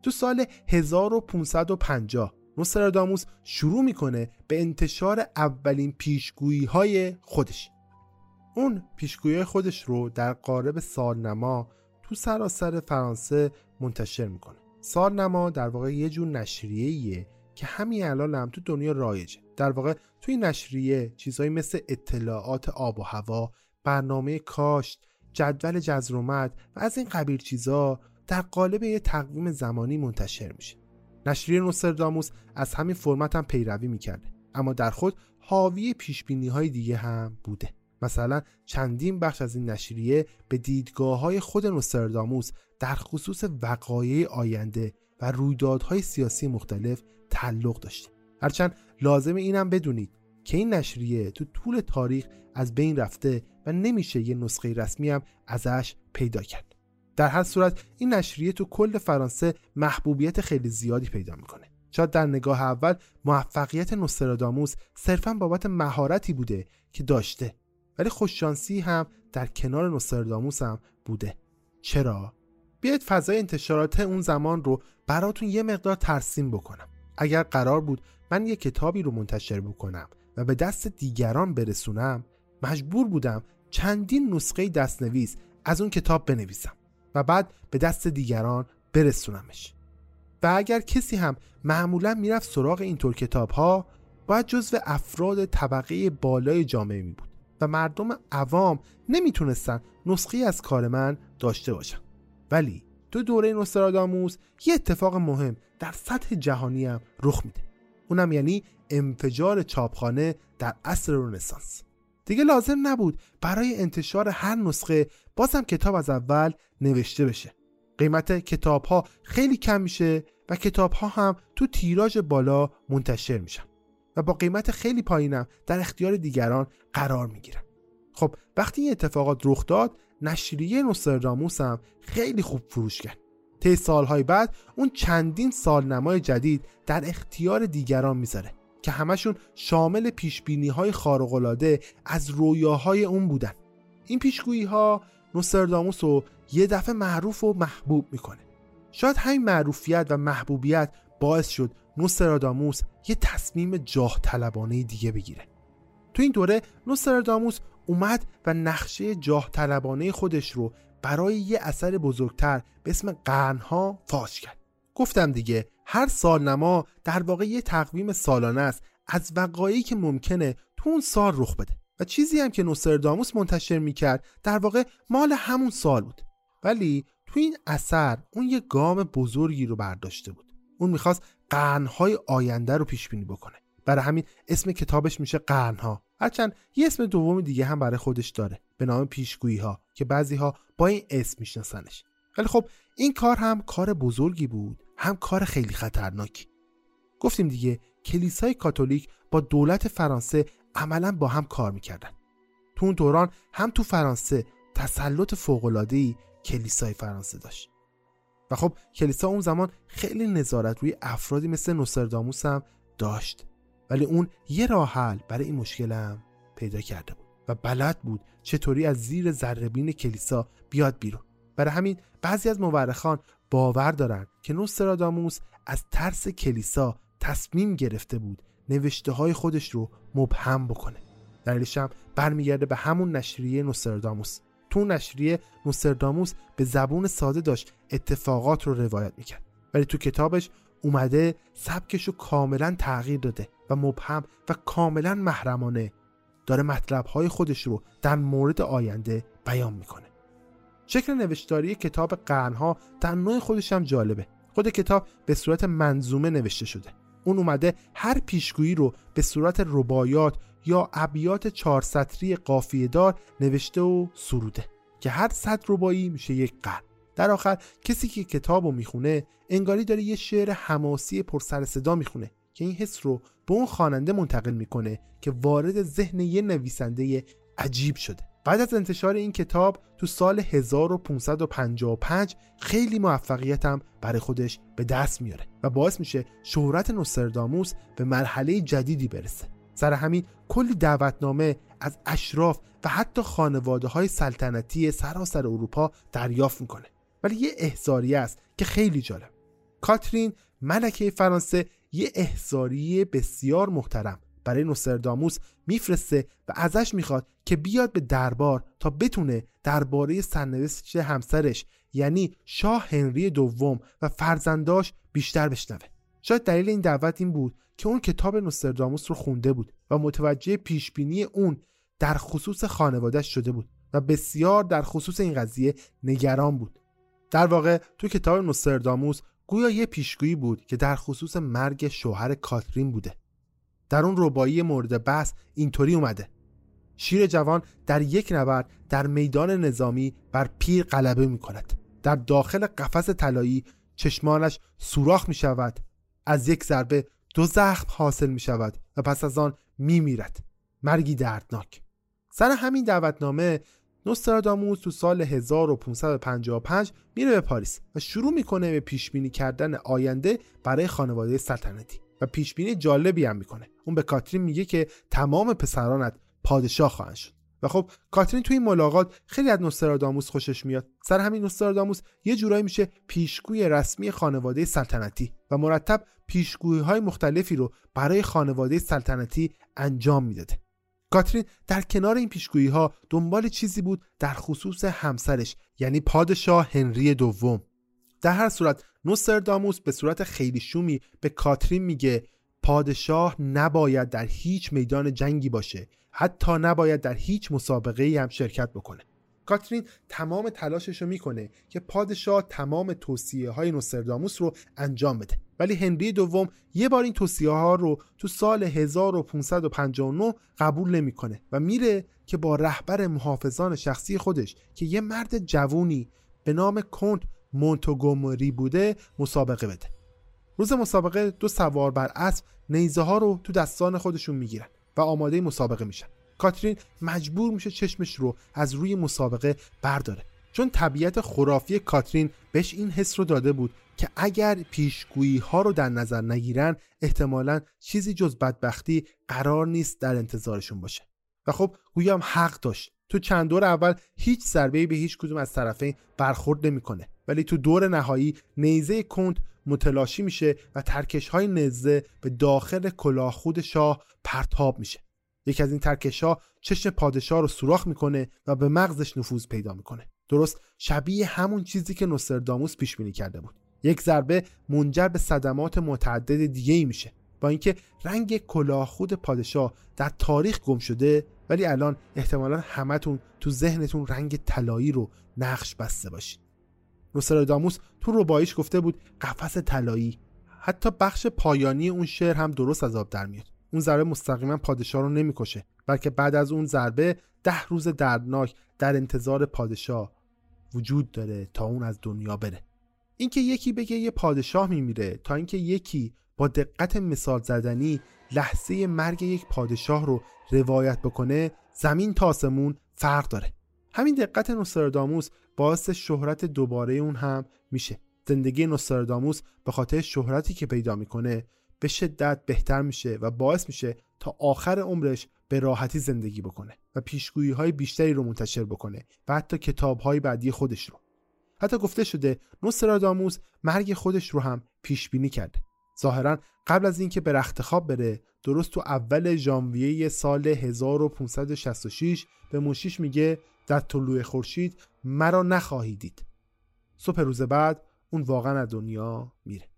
تو سال 1550 نوستراداموس شروع می‌کنه به انتشار اولین پیشگویی های خودش. اون پیشگویی خودش رو در قالب سالنما تو سراسر فرانسه منتشر می‌کنه. سالنما در واقع یه جور نشریه که همین الان هم تو دنیا رایجه. در واقع توی نشریه چیزهایی مثل اطلاعات آب و هوا برنامه کاشت جدول جزرومت و از این قبیل چیزها در قالب یه تقویم زمانی منتشر میشه. نشریه نوستراداموس از همین فرمت هم پیروی می‌کرده. اما در خود حاوی پیش های دیگه هم بوده. مثلا چندین بخش از این نشریه به دیدگاه های خود نوستراداموس در خصوص وقایع آینده و رویدادهای سیاسی مختلف تعلق داشته. هرچند لازم اینم بدونید که این نشریه تو طول تاریخ از بین رفته و نمیشه یه نسخه رسمی هم ازش پیدا کرد. در هر صورت این نشریه تو کل فرانسه محبوبیت خیلی زیادی پیدا می‌کنه. شاید در نگاه اول موفقیت نوستراداموس صرفا بابت مهارتی بوده که داشته ولی خوششانسی هم در کنار نوستراداموس هم بوده. چرا؟ بیاید فضای انتشارات اون زمان رو براتون یه مقدار ترسیم بکنم. اگر قرار بود من یه کتابی رو منتشر بکنم و به دست دیگران برسونم مجبور بودم چندین نسخه دستنویس از اون کتاب بنویسم. و بعد به دست دیگران برسونمش. و اگر کسی هم معمولا می‌رفت سراغ اینطور کتاب ها باید جزو افراد طبقه بالای جامعه می بود و مردم عوام نمی‌تونستن نسخه از کار من داشته باشن. ولی تو دوره نوستراداموس یه اتفاق مهم در سطح جهانی هم رخ میده. اونم یعنی انفجار چاپخانه در عصر رنسانس. دیگه لازم نبود. برای انتشار هر نسخه بازم کتاب از اول نوشته بشه. قیمت کتاب ها خیلی کم میشه و کتاب ها هم تو تیراژ بالا منتشر میشن و با قیمت خیلی پایینم در اختیار دیگران قرار می‌گیرن. خب وقتی این اتفاقات رخ داد نشریه نوستراداموس هم خیلی خوب فروش کرد. طی سالهای بعد اون چندین سالنمای جدید در اختیار دیگران می‌ذاره. که همشون شامل پیشبینی های خارقلاده از رویاهای اون بودن. این پیشگویی ها نوستراداموس رو یه دفعه معروف و محبوب می‌کنه. شاید همین معروفیت و محبوبیت باعث شد نوستراداموس یه تصمیم جاه طلبانه دیگه بگیره. تو این دوره نوستراداموس اومد و نقشه جاه طلبانه خودش رو برای یه اثر بزرگتر به اسم قرنها فاش کرد. گفتم دیگه هر سالنما در واقع یه تقویم سالانه است از وقایعی که ممکنه تو اون سال رخ بده. و چیزی هم که نوستراداموس منتشر می‌کرد در واقع مال همون سال بود. ولی تو این اثر اون یه گام بزرگی رو برداشته بود. اون می‌خواست قرنهای آینده رو پیش بینی بکنه. برای همین اسم کتابش میشه قرنها. هرچند یه اسم دوم دیگه هم برای خودش داره. به نام پیشگویی ها که بعضی ها با این اسم میشناسنش. ولی خب این کار هم کار بزرگی بود. هم کار خیلی خطرناکی. گفتیم دیگه کلیسای کاتولیک با دولت فرانسه عملا با هم کار می‌کردن. تو اون دوران هم تو فرانسه تسلط فوق‌العاده‌ای کلیسای فرانسه داشت. و خب کلیسا اون زمان خیلی نظارت روی افرادی مثل نوستراداموس هم داشت. ولی اون یه راه حل برای این مشکل هم پیدا کرده بود و بلد بود چطوری از زیر ذربین کلیسا بیاد بیرون. برای همین بعضی از مورخان باور دارند که نوستراداموس از ترس کلیسا تصمیم گرفته بود نوشته های خودش رو مبهم بکنه. دلیلش هم برمیگرده به همون نشریه نوستراداموس. تو نشریه نوستراداموس به زبون ساده داشت اتفاقات رو روایت می‌کرد. ولی تو کتابش اومده سبکش رو کاملا تغییر داده و مبهم و کاملا محرمانه داره مطلبهای خودش رو در مورد آینده بیان می‌کنه. شکل نوشتاری کتاب قرنها در نوع خودش هم جالبه. خود کتاب به صورت منظومه نوشته شده. اون اومده هر پیشگویی رو به صورت ربایات یا ابیات چهار سطری قافیه دار نوشته و سروده که هر صد ربایی میشه یک قرن. در آخر کسی که کتاب رو می‌خونه انگاری داره یه شعر حماسی پر سر صدا می‌خونه که این حس رو به اون خواننده منتقل می‌کنه که وارد ذهن یه نویسنده عجیب شده. بعد از انتشار این کتاب تو سال 1555 خیلی موفقیت هم برای خودش به دست میاره و باعث میشه شهرت نوستراداموس به مرحله جدیدی برسه. سر همین کلی دعوتنامه از اشراف و حتی خانواده های سلطنتی سراسر اروپا دریافت می‌کنه. ولی یه احزاری است که خیلی جالب. کاترین ملکه فرانسه یه احزاری بسیار محترم برای نوستراداموس میفرسته و ازش می‌خواد که بیاد به دربار تا بتونه درباره سرنوشت همسرش یعنی شاه هنری دوم و فرزنداش بیشتر بشنوه. شاید دلیل این دعوت این بود که اون کتاب نوستراداموس رو خونده بود و متوجه پیشبینی اون در خصوص خانوادهش شده بود و بسیار در خصوص این قضیه نگران بود. در واقع تو کتاب نوستراداموس گویا یه پیشگویی بود که در خصوص مرگ شوهر کاترین بوده. در اون ربایی مورد بحث اینطوری اومده. شیر جوان در یک نبرد در میدان نظامی بر پیر غلبه می کند در داخل قفس طلایی چشمانش سوراخ می شود از یک ضربه دو زخم حاصل می شود و پس از آن می میرد مرگی دردناک. سر همین دعوتنامه نوستراداموس تو سال 1555 میره به پاریس و شروع می‌کنه به پیش بینی کردن آینده برای خانواده سلطنتی. و پیش بینی جالبی هم می‌کنه. اون به کاترین میگه که تمام پسرانت پادشاه خواهند شد. و خب کاترین توی این ملاقات خیلی از نوستراداموس خوشش میاد. سر همین نوستراداموس یه جورایی میشه پیشگوی رسمی خانواده سلطنتی و مرتب پیشگویی های مختلفی رو برای خانواده سلطنتی انجام می‌داده. کاترین در کنار این پیشگویی ها دنبال چیزی بود در خصوص همسرش یعنی پادشاه هنری دوم. در هر صورت نوستراداموس به صورت خیلی شومی به کاترین میگه پادشاه نباید در هیچ میدان جنگی باشه. حتی نباید در هیچ مسابقه ای هم شرکت بکنه. کاترین تمام تلاشش رو می‌کنه که پادشاه تمام توصیه های نوستراداموس رو انجام بده. ولی هنری دوم یه بار این توصیه ها رو تو سال 1559 قبول نمی‌کنه و میره که با رهبر محافظان شخصی خودش که یه مرد جوونی به نام کنت مونتوگومری بوده مسابقه بده. روز مسابقه دو سوار بر اسب نیزه ها رو تو دستان خودشون می‌گیرن و آماده مسابقه میشن. کاترین مجبور میشه چشمش رو از روی مسابقه برداره. چون طبیعت خرافی کاترین بهش این حس رو داده بود که اگر پیشگویی ها رو در نظر نگیرن احتمالا چیزی جز بدبختی قرار نیست در انتظارشون باشه. و خب گویا حق داشت. تو چند دور اول هیچ ضربه به هیچ کدوم از طرفین برخورد نمی‌کنه. ولی تو دور نهایی نیزه کند متلاشی میشه و ترکش های نیزه به داخل کلاه خود شاه پرتاب میشه. یکی از این ترکش ها چشم پادشاه رو سوراخ می‌کنه و به مغزش نفوذ پیدا می‌کنه. درست شبیه همون چیزی که نوستراداموس پیش بینی کرده بود. یک ضربه منجر به صدمات متعدد دیگه ای میشه. با اینکه رنگ کلاه خود پادشاه در تاریخ گم شده ولی الان احتمالا همتون تو ذهنتون رنگ طلایی رو نقش بسته باشید. نوستراداموس تو ربایش گفته بود قفس طلایی حتی بخش پایانی اون شعر هم درست از آب در میاد. اون ضربه مستقیما پادشاه رو نمی‌کشه بلکه بعد از اون ضربه ده روز دردناک در انتظار پادشاه وجود داره تا اون از دنیا بره. اینکه یکی بگه یه پادشاه میمیره تا اینکه یکی با دقت مثال زدنی لحظه مرگ یک پادشاه رو روایت بکنه زمین تا آسمون فرق داره. همین دقت نوستراداموس باعث شهرت دوباره اون هم میشه. زندگی نوستراداموس به خاطر شهرتی که پیدا می‌کنه به شدت بهتر میشه و باعث میشه تا آخر عمرش به راحتی زندگی بکنه و پیشگویی های بیشتری رو منتشر بکنه و حتی کتاب های بعدی خودش رو. حتی گفته شده نوستراداموس مرگ خودش رو هم پیش بینی کرده. ظاهرا قبل از اینکه به رخت خواب بره درست تو اول ژانویه سال 1566 به موشیش میگه در طلوع خورشید مرا نخواهی دید. صبح روز بعد اون واقعا از دنیا میره.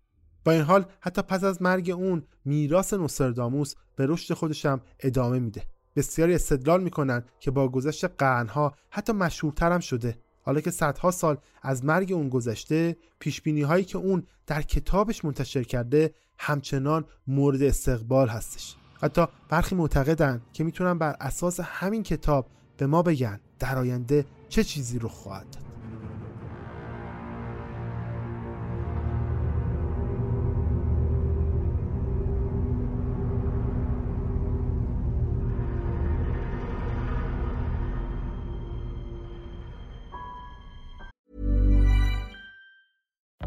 با این حال حتی پس از مرگ اون میراث نوستراداموس به رشد خودشم ادامه میده. بسیاری استدلال می‌کنن که با گذشت قرنها حتی مشهورتر هم شده. حالا که صدها سال از مرگ اون گذشته پیش هایی که اون در کتابش منتشر کرده همچنان مورد استقبال هستش. حتی برخی معتقدن که می‌تونن بر اساس همین کتاب به ما بگن در آینده چه چیزی رو خواهد داد.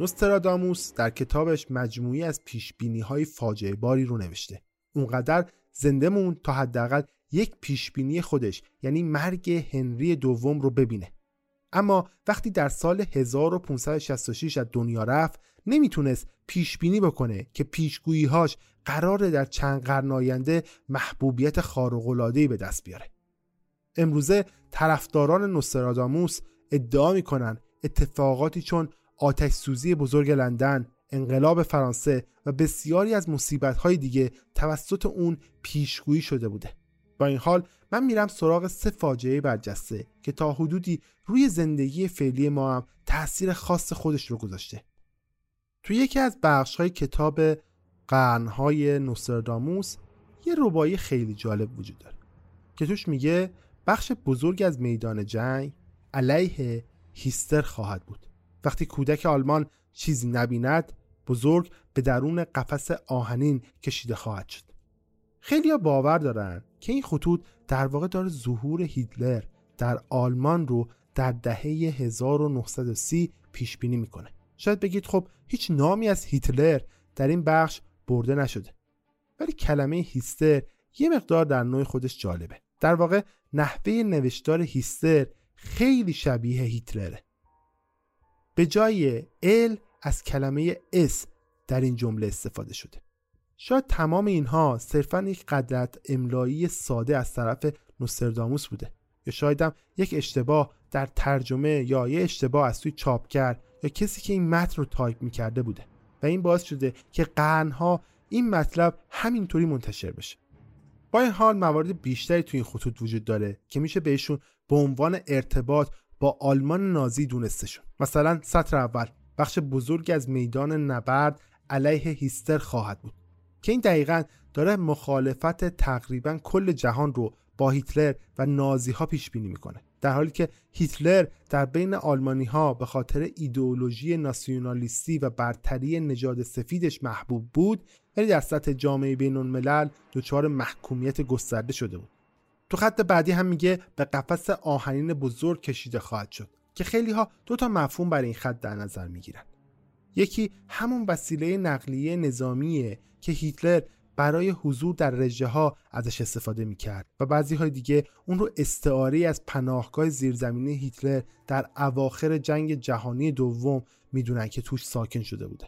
نوستراداموس در کتابش مجموعی از پیشبینی های فاجعه باری رو نوشته. اونقدر زنده مون تا حداقل یک پیشبینی خودش یعنی مرگ هنری دوم رو ببینه. اما وقتی در سال 1566 از دنیا رفت نمی‌تونست پیش بینی بکنه که پیشگوییهاش قراره در چند قرن آینده محبوبیت خارق‌العاده‌ای به دست بیاره. امروزه طرفداران نوستراداموس ادعا می‌کنن اتفاقاتی چون آتش سوزی بزرگ لندن، انقلاب فرانسه و بسیاری از های دیگه توسط اون پیشگویی شده بوده. با این حال من میرم سراغ سه فاجعه برجسته که تا حدودی روی زندگی فعلی ما هم تاثیر خاص خودش رو گذاشته. توی یکی از بخش های کتاب قرنهای نوستراداموس یه ربایی خیلی جالب وجود داره که توش میگه بخش بزرگ از میدان جنگ علیه هیستر خواهد بود وقتی کودک آلمان چیزی نبیند بزرگ به درون قفس آهنین کشیده خواهد شد. خیلی باور دارن که این خطوط در واقع داره ظهور هیتلر در آلمان رو در دهه 1930 پیش بینی می‌کنه. شاید بگید خب هیچ نامی از هیتلر در این بخش برده نشده. ولی کلمه هیستر یه مقدار در نوع خودش جالبه. در واقع نحوه نوشتار هیستر خیلی شبیه هیتلره. به جای L از کلمه S در این جمله استفاده شده. شاید تمام اینها صرفا یک غلط املایی ساده از طرف نوسترداموس بوده یا شاید هم یک اشتباه در ترجمه یا یک اشتباه از توی چاپگر یا کسی که این متن رو تایپ می‌کرده بوده و این باعث شده که قرنها این مطلب همینطوری منتشر بشه. با این حال موارد بیشتری تو این خطوط وجود داره که میشه بهشون به عنوان ارتباط با آلمان نازی دونستشون مثلا سطر اول بخش بزرگی از میدان نبرد علیه هیستر خواهد بود که این دقیقا داره مخالفت تقریبا کل جهان رو با هیتلر و نازی ها پیش بینی می‌کنه. در حالی که هیتلر در بین آلمانی ها به خاطر ایدئولوژی ناسیونالیستی و برتری نژاد سفیدش محبوب بود ولی در سطح جامعه بین الملل دچار محکومیت گسترده شده بود. تو خط بعدی هم میگه به قفس آهنین بزرگ کشیده خواهد شد که خیلی ها دو تا مفهوم برای این خط در نظر می‌گیرن. یکی همون وسیله نقلیه نظامیه که هیتلر برای حضور در رژه ها ازش استفاده می‌کرد و بعضی های دیگه اون رو استعاری از پناهگاه زیرزمینی هیتلر در اواخر جنگ جهانی دوم می‌دونن که توش ساکن شده بوده.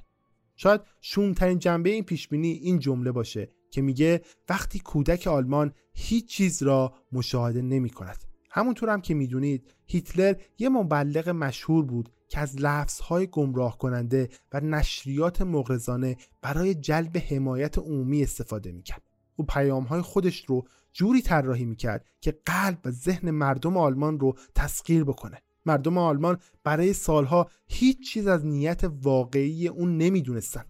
شاید شومترین جنبه این پیشبینی این جمله باشه که میگه وقتی کودک آلمان هیچ چیز را مشاهده نمی کند. همونطور هم که می‌دونید هیتلر یه مبلغ مشهور بود که از لفظهای گمراه کننده و نشریات مغرضانه برای جلب حمایت عمومی استفاده می‌کرد. او پیامهای خودش رو جوری طراحی می‌کرد که قلب و ذهن مردم آلمان رو تسخیر بکنه. مردم آلمان برای سالها هیچ چیز از نیت واقعی اون نمی‌دونستن.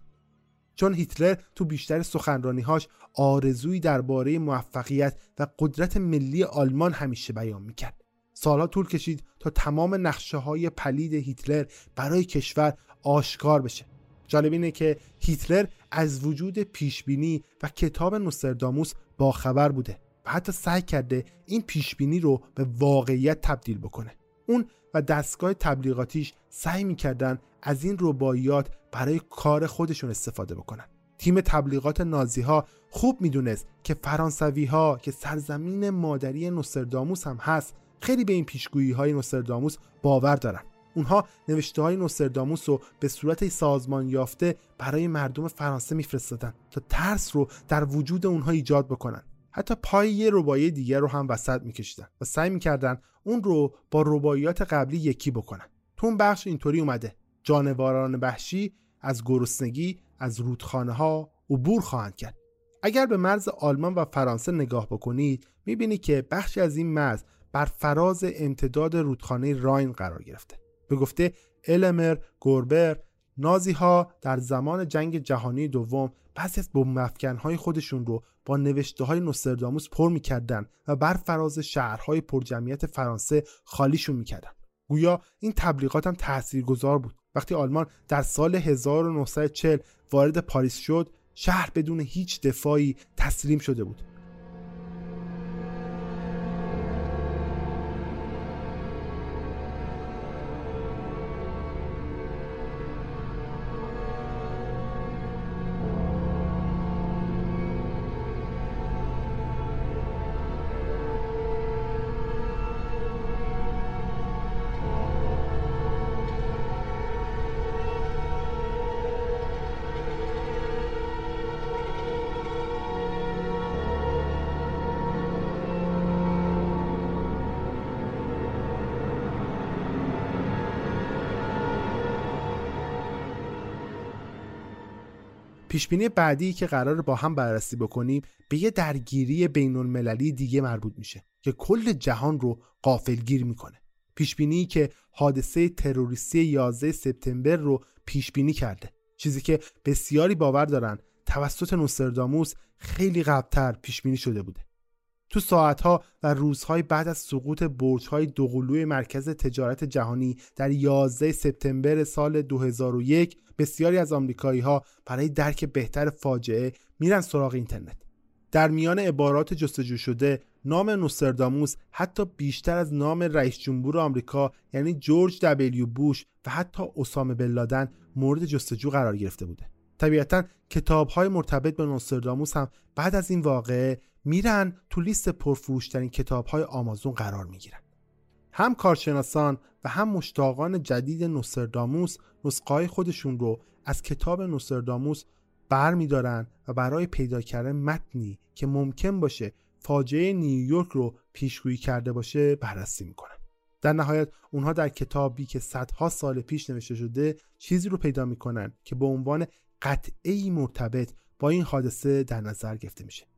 چون هیتلر تو بیشتر سخنرانیهاش آرزویی درباره موفقیت و قدرت ملی آلمان همیشه بیان می‌کرد. سالها طول کشید تا تمام نقشه های پلید هیتلر برای کشور آشکار بشه. جالب اینه که هیتلر از وجود پیشبینی و کتاب نوسترداموس باخبر بوده و حتی سعی کرده این پیشبینی رو به واقعیت تبدیل بکنه. اون و دستگاه تبلیغاتیش سعی می‌کردن از این رباعیات برای کار خودشون استفاده بکنن. تیم تبلیغات نازی ها خوب می‌دونست که فرانسوی ها که سرزمین مادری نوسترداموس هم هست خیلی به این پیشگویی های نوسترداموس باور دارن. اونها نوشته های نوسترداموس رو به صورت سازمان یافته برای مردم فرانسه میفرستادن تا ترس رو در وجود اونها ایجاد بکنن. حتی پای یه ربایی دیگر رو هم وسط میکشیدن و سعی می‌کردن اون رو با رباعیات قبلی یکی بکنن. تو اون بخش اینطوری اومده. جانوران وحشی از گرسنگی از رودخانه ها عبور خواهند کرد. اگر به مرز آلمان و فرانسه نگاه بکنید می‌بینید که بخشی از این مرز بر فراز امتداد رودخانه راین قرار گرفته. به گفته المر گوربر نازی ها در زمان جنگ جهانی دوم بعضی از بمب های خودشون رو با نوشته های نوسترداموس پر می‌کردن و بر فراز شهرهای پرجمعیت فرانسه خالیشون می‌کردن. گویا این تبلیغات هم تاثیرگذار بود. وقتی آلمان در سال 1940 وارد پاریس شد شهر بدون هیچ دفاعی تسلیم شده بود. پیشبینی بعدی که قرار با هم بررسی بکنیم به یه درگیری بین المللی دیگه مربوط میشه که کل جهان رو قافلگیر می‌کنه. پیشبینی که حادثه تروریستی 11 سپتامبر رو پیشبینی کرده. چیزی که بسیاری باور دارن توسط نوسترداموس خیلی قبلتر پیشبینی شده بوده. تو ساعتها و روزهای بعد از سقوط برج‌های دوقلوی مرکز تجارت جهانی در 11 سپتامبر سال 2001 بسیاری از آمریکایی ها برای درک بهتر فاجعه میرن سراغ اینترنت. در میان عبارات جستجو شده نام نوسترداموس حتی بیشتر از نام رئیس جمهور آمریکا یعنی جورج دبلیو بوش و حتی اسامه بن مورد جستجو قرار گرفته بوده. طبیعتا کتاب های مرتبط به نوسترداموس هم بعد از این واقعه میرن تو لیست پرفروشترین کتاب های آمازون قرار می‌گیرن. هم کارشناسان و هم مشتاقان جدید نوسترداموس نسخه خودشون رو از کتاب نوسترداموس بر میدارن و برای پیدا کردن متنی که ممکن باشه فاجعه نیویورک رو پیشگویی کرده باشه بررسی می‌کنن. در نهایت اونها در کتابی که صدها سال پیش نوشته شده چیزی رو پیدا می‌کنن که به عنوان قطعی مرتبط با این حادثه در نظر گرفته میشه.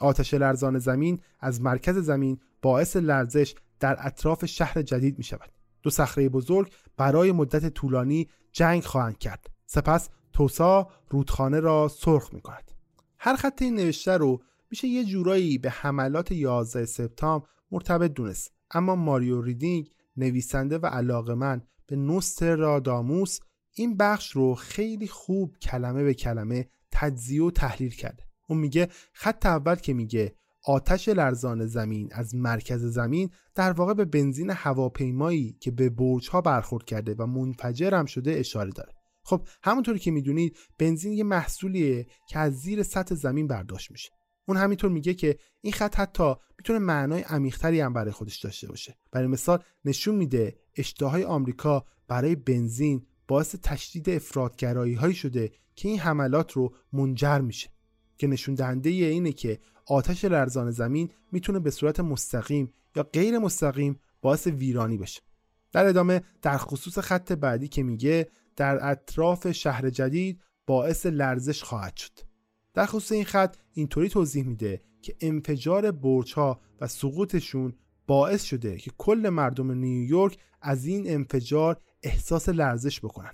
آتش لرزان زمین از مرکز زمین باعث لرزش در اطراف شهر جدید می شود. دو صخره بزرگ برای مدت طولانی جنگ خواهند کرد. سپس توسا رودخانه را سرخ می کند. هر خط این نوشته رو میشه یه جورایی به حملات 11 سپتامبر مرتبط دونست. اما ماریو ریدینگ نویسنده و علاقه من به نوستراداموس این بخش رو خیلی خوب کلمه به کلمه تجزیه و تحلیل کرده. اون میگه خط اول که میگه آتش لرزان زمین از مرکز زمین در واقع به بنزین هواپیمایی که به برج ها برخورد کرده و منفجر هم شده اشاره داره. خب همونطوری که می‌دونید بنزین یه محصولیه که از زیر سطح زمین برداشت میشه. اون همینطور میگه که این خط حتی می‌تونه معنای عمیقتری هم برای خودش داشته باشه. برای مثال نشون میده اشتهای آمریکا برای بنزین باعث تشدید افرادگرایی هایی شده که این حملات رو منجر میشه. که نشون دهنده اینه که آتش لرزان زمین می‌تونه به صورت مستقیم یا غیر مستقیم باعث ویرانی بشه. در ادامه در خصوص خط بعدی که میگه در اطراف شهر جدید باعث لرزش خواهد شد. در خصوص این خط اینطوری توضیح میده که انفجار برج ها و سقوطشون باعث شده که کل مردم نیویورک از این انفجار احساس لرزش بکنن.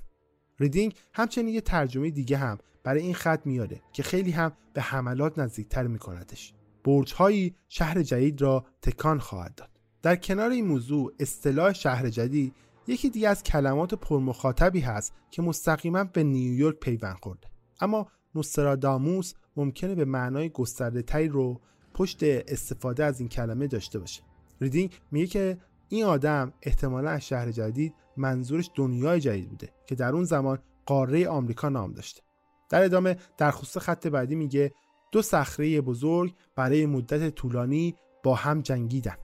ریدینگ همچنین یه ترجمه دیگه هم برای این خط میاره که خیلی هم به حملات نزدیکتر میکندش. برج هایی شهر جدید را تکان خواهد داد. در کنار این موضوع اصطلاح شهر جدید یکی دیگه از کلمات پرمخاطبی هست که مستقیما به نیویورک پیوند خورده. اما نوستراداموس ممکنه به معنای گسترده تری رو پشت استفاده از این کلمه داشته باشه. ریدینگ میگه که این آدم احتمالا از شهر جدید منظورش دنیای جدید بوده که در اون زمان قاره آمریکا نام داشته. در ادامه در خصوص خط بعدی میگه دو صخره بزرگ برای مدت طولانی با هم جنگیدن.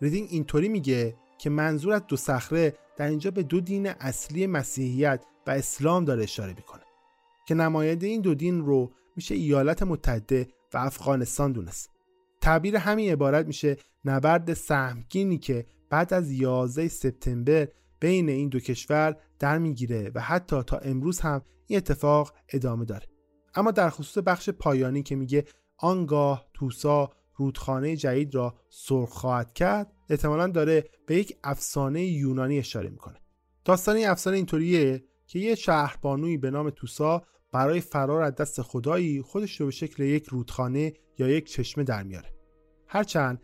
ریدینگ اینطوری میگه که منظور از دو صخره در اینجا به دو دین اصلی مسیحیت و اسلام داره اشاره می‌کنه که نماینده این دو دین رو میشه ایالات متحده و افغانستان دونست. تعبیر همین عبارت میشه نبرد سهمگینی که بعد از 11 سپتامبر بین این دو کشور در می‌گیره و حتی تا امروز هم این اتفاق ادامه داره. اما در خصوص بخش پایانی که میگه آنگاه توسا رودخانه جدید را سرخ خواهد کرد احتمالا داره به یک افسانه یونانی اشاره می‌کنه. داستان این افسانه اینطوریه که یه شهربانوی به نام توسا برای فرار از دست خدایی خودش رو به شکل یک رودخانه یا یک چشمه در میاره. هرچند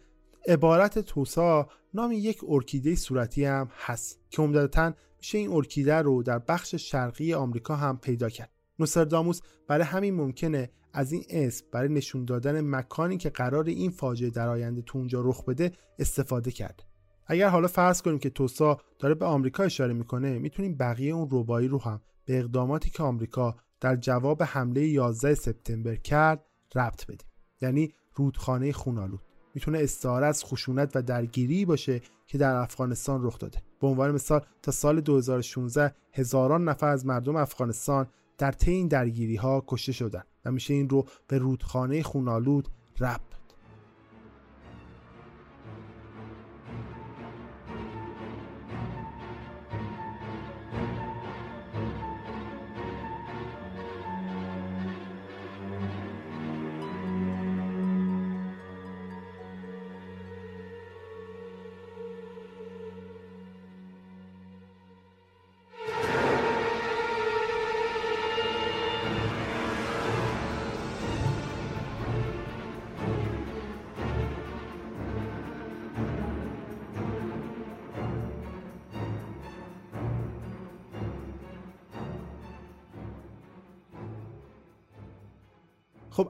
عبارت توسا نام یک ارکیده صورتی هم هست که عمدتا میشه این ارکیده رو در بخش شرقی آمریکا هم پیدا کرد. نوستراداموس برای همین ممکنه از این اسم برای نشون دادن مکانی که قرار این فاجعه در آینده تو اونجا رخ بده استفاده کرد. اگر حالا فرض کنیم که توسا داره به آمریکا اشاره می‌کنه می‌تونیم بقیه اون ربایی رو هم به اقداماتی که آمریکا در جواب حمله 11 سپتامبر کرد ربط بدیم. یعنی رودخانه خونالود. می‌تونه استعاره از خشونت و درگیری باشه که در افغانستان رخ داده. به عنوان مثال تا سال 2016 هزاران نفر از مردم افغانستان در طی این درگیری ها کشته شدن و میشه این رو به رودخانه خونالود ربط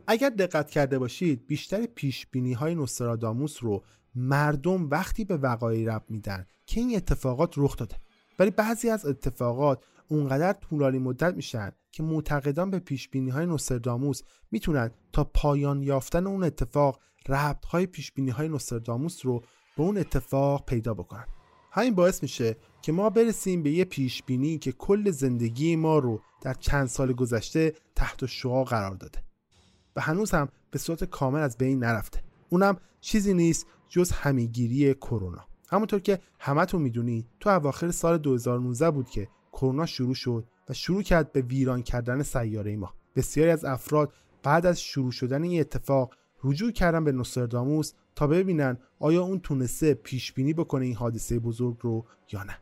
اگر دقت کرده باشید بیشتر پیش بینی های نوستراداموس رو مردم وقتی به وقایع رب میدن که این اتفاقات رخ داده. ولی بعضی از اتفاقات اونقدر طولانی مدت میشن که معتقدان به پیش بینی های نوستراداموس می‌تونن تا پایان یافتن اون اتفاق ربط های پیش بینی های نوستراداموس رو به اون اتفاق پیدا بکنن. همین باعث میشه که ما برسیم به یه پیش بینی که کل زندگی ما رو در چند سال گذشته تحت شعا قرار داده. و هنوز هم به صورت کامل از بین نرفته. اونم چیزی نیست جز همیگیری کرونا. همونطور که همتون می‌دونید تو اواخر سال 2019 بود که کرونا شروع شد و شروع کرد به ویران کردن سیاره ما. بسیاری از افراد بعد از شروع شدن این اتفاق رجوع کردن به نوستراداموس تا ببینن آیا اون تونسته پیش بینی بکنه این حادثه بزرگ رو یا نه.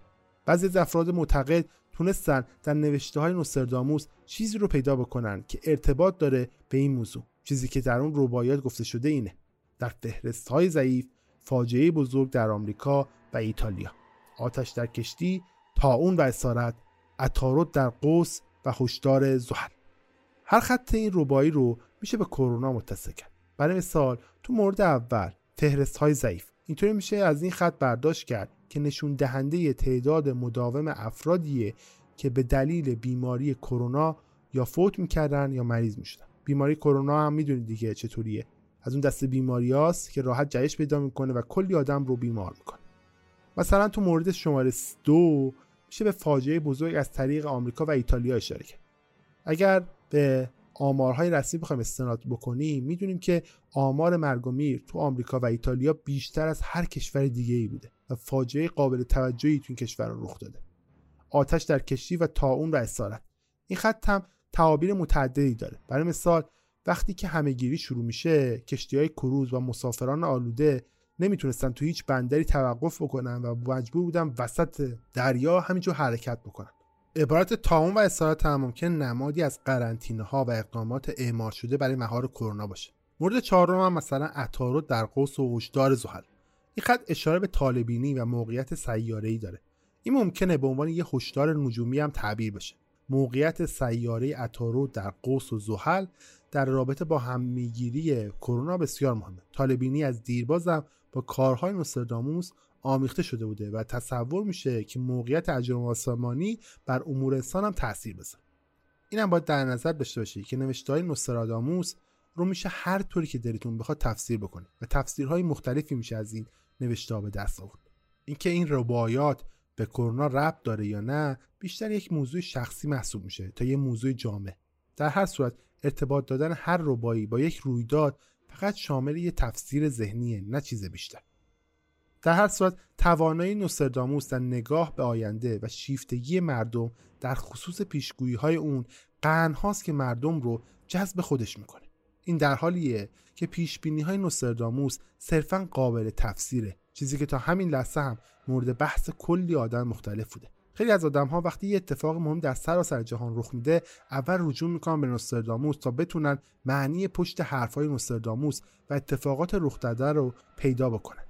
بعضی از افراد معتقد تونستن در نوشته های نوستراداموس چیزی رو پیدا بکنن که ارتباط داره به این موضوع. چیزی که در اون رباعیات گفته شده اینه. در فهرست های ضعیف فاجعه بزرگ در آمریکا و ایتالیا. آتش در کشتی تاون و اسارت عطارد در قوس و هشدار زحل. هر خط این ربایی رو میشه به کرونا متصل کرد. برای مثال تو مورد اول فهرست های ضعیف. اینطوری میشه از این خط برداشت کرد که نشون دهنده تعداد مداوم افرادیه که به دلیل بیماری کرونا یا فوت می‌کردن یا مریض می‌شدن. بیماری کرونا هم می‌دونید دیگه چطوریه. از اون دسته بیماری هاست که راحت جهش پیدا می‌کنه و کلی آدم رو بیمار می‌کنه. مثلا تو مورد شماره دو میشه به فاجعه بزرگ از طریق آمریکا و ایتالیا اشاره کرد. اگر به آمارهای رسمی بخوایم استناد بکنیم می‌دونیم که آمار مرگ و میر تو آمریکا و ایتالیا بیشتر از هر کشور دیگه ای بوده. و فاجعه قابل توجهی تو این کشور رخ داده. آتش در کشتی و تاون و اسارت. این خط هم تعابیر متعددی داره. برای مثال وقتی که همهگیری شروع میشه کشتی های کروز و مسافران آلوده نمی‌تونستن تو هیچ بندری توقف بکنن و مجبور بودن وسط دریا همینجور حرکت بکنن. عبارت تاون و اسارت هم ممکن نمادی از قرنطینه ها و اقدامات اعمال شده برای مهار کرونا باشه. مورد چهارم هم مثلا عطارد در قوس و هشدار زحل. این خط اشاره به طالبینی و موقعیت سیاره ای داره. این ممکنه به عنوان یه هشدار نجومی هم تعبیر بشه. موقعیت سیاره عطارد در قوس و زحل در رابطه با هممیگیری کرونا بسیار مهمه. طالبینی از دیربازم با کارهای نوستراداموس آمیخته شده بوده و تصور میشه که موقعیت اجرام آسمانی بر امور انسان هم تاثیر بذاره. اینم باید در نظر داشته باشید که نوشتههای نوستراداموس رو میشه هر طوری که دلتون بخواد تفسیر بکنه و تفسیرهای مختلفی میشه از این نوشته به دست آورد. اینکه این رباعیات به کرونا ربط داره یا نه بیشتر یک موضوع شخصی محسوب میشه تا یه موضوع جامع. در هر صورت ارتباط دادن هر ربایی با یک رویداد فقط شامل یه تفسیر ذهنیه نه چیز بیشتر. در هر صورت توانایی نوستراداموس در نگاه به آینده و شیفتگی مردم در خصوص پیشگویی های اون قرنهاست که مردم رو جذب خودش می‌کنه. این در حالیه که پیش بینی های نوستراداموس صرفا قابل تفسیره. چیزی که تا همین لحظه هم مورد بحث کلی آدم مختلف بوده. خیلی از آدم ها وقتی یه اتفاق مهم در سراسر جهان رخ میده اول رجوع می‌کنن به نوستراداموس تا بتونن معنی پشت حرفهای نوستراداموس و اتفاقات رخ داده رو پیدا بکنن.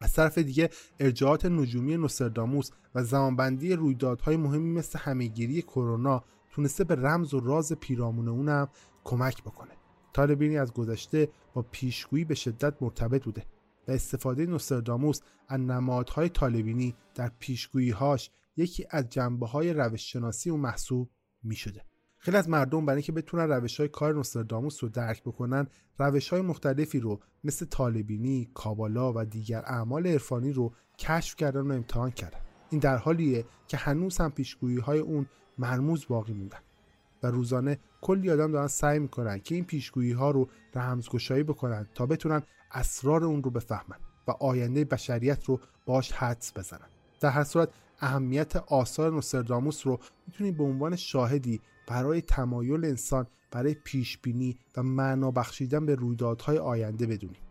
از طرف دیگه ارجاعات نجومی نوستراداموس و زمانبندی رویدادهای مهمی مثل همهگیری کرونا تونسته به رمز و راز پیرامون اونم کمک بکنه. طالبینی از گذشته با پیشگویی به شدت مرتبط بوده و استفاده نوستراداموس از نمادهای طالبینی در پیشگوییهاش یکی از جنبه های اون محسوب می شده. خیلی از مردم برای اینکه بتونن روش های کار نوستراداموس رو درک بکنن روش های مختلفی رو مثل طالبینی، کابالا و دیگر اعمال عرفانی رو کشف کردن و امتحان کردن این در حالیه که هنوز هم پیشگویی های اون مرموز باقی موندن و روزانه کلی آدم دارن سعی می‌کنن که این پیشگویی ها رو رمزگشایی بکنن تا بتونن اسرار اون رو بفهمن و آینده بشریت رو باش حدس بزنن. در هر صورت اهمیت آثار نوستراداموس رو می‌تونید به عنوان شاهدی برای تمایل انسان برای پیش بینی و معنا بخشیدن به رویدادهای آینده بدونید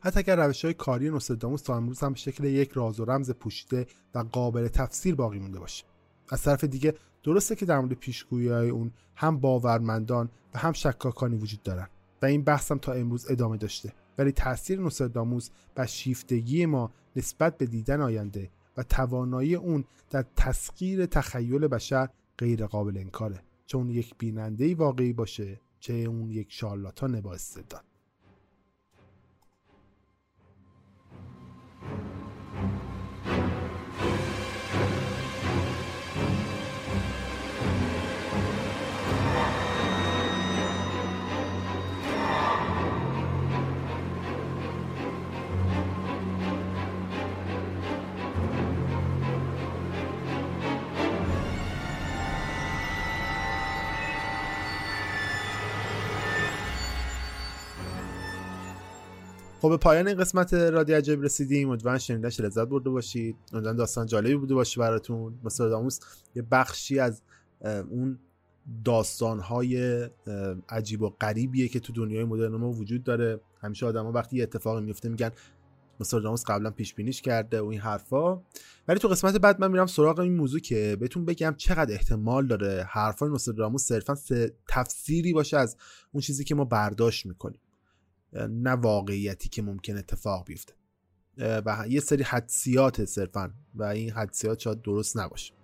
حتی اگر روش های کاری نوستراداموس تا امروز هم به شکل یک راز و رمز پوشیده و قابل تفسیر باقی مونده باشه. از طرف دیگه درسته که در مورد پیشگویی های اون هم باورمندان و هم شکاکانی وجود دارن و این بحث هم تا امروز ادامه داشته. ولی تاثیر نوستراداموس بر شیفتگی ما نسبت به دیدن آینده و توانایی اون در تسخیر تخیل بشر غیر قابل انکاره. چه یک بیننده واقعی باشه چه اون یک شارلاتان با استعداد خب به پایان این قسمت رادیو عجب رسیدیم. امیدوارم شنیدنش لذت برده باشید. امیدوارم داستان جالبی بوده باشه براتون. نوستراداموس یه بخشی از اون داستانهای عجیب و غریبیه که تو دنیای مدرن ما وجود داره. همیشه آدما وقتی یه اتفاقی میفته میگن نوستراداموس قبلا پیش بینیش کرده و این حرفا. ولی تو قسمت بعد من میرم سراغ این موضوع که بهتون بگم چقدر احتمال داره حرفای نوستراداموس صرفا تفسیری باشه از اون چیزی که ما برداشت می‌کنیم. نه واقعیتی که ممکن اتفاق بیفته. و یه سری حدسیات صرفا و این حدسیات شاید درست نباشه.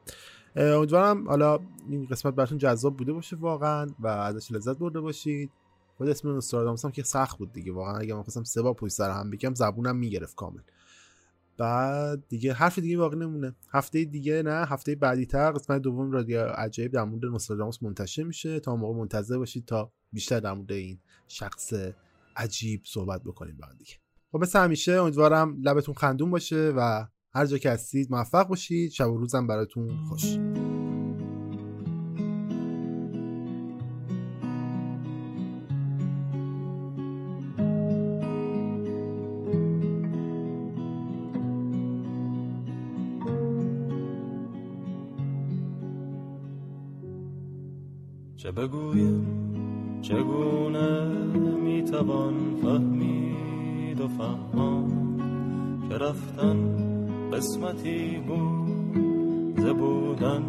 امیدوارم حالا این قسمت براتون جذاب بوده باشه واقعا و ازش لذت برده باشید. خود اسم نوستراداموس هم که سخت بود دیگه. واقعا اگه من خواستم سه بار پشت سر هم بگم زبونم می‌گرفت کامل. بعد دیگه حرف دیگه باقی نمونه. هفته دیگه نه هفته بعدی تر قسمت دوم رادیو عجایب در مورد نوستراداموس منتشر میشه. تا موقع منتظر باشید تا بیشتر در مورد این شخص عجیب صحبت بکنیم بعد دیگه. خب مثل همیشه امیدوارم لبتون خندون باشه و هر جا که هستید موفق باشید. شب و روزم براتون خوش. چه بگویم؟ چگونه می‌توان فهمید و فهمان که رفتن قسمتی بود زبودن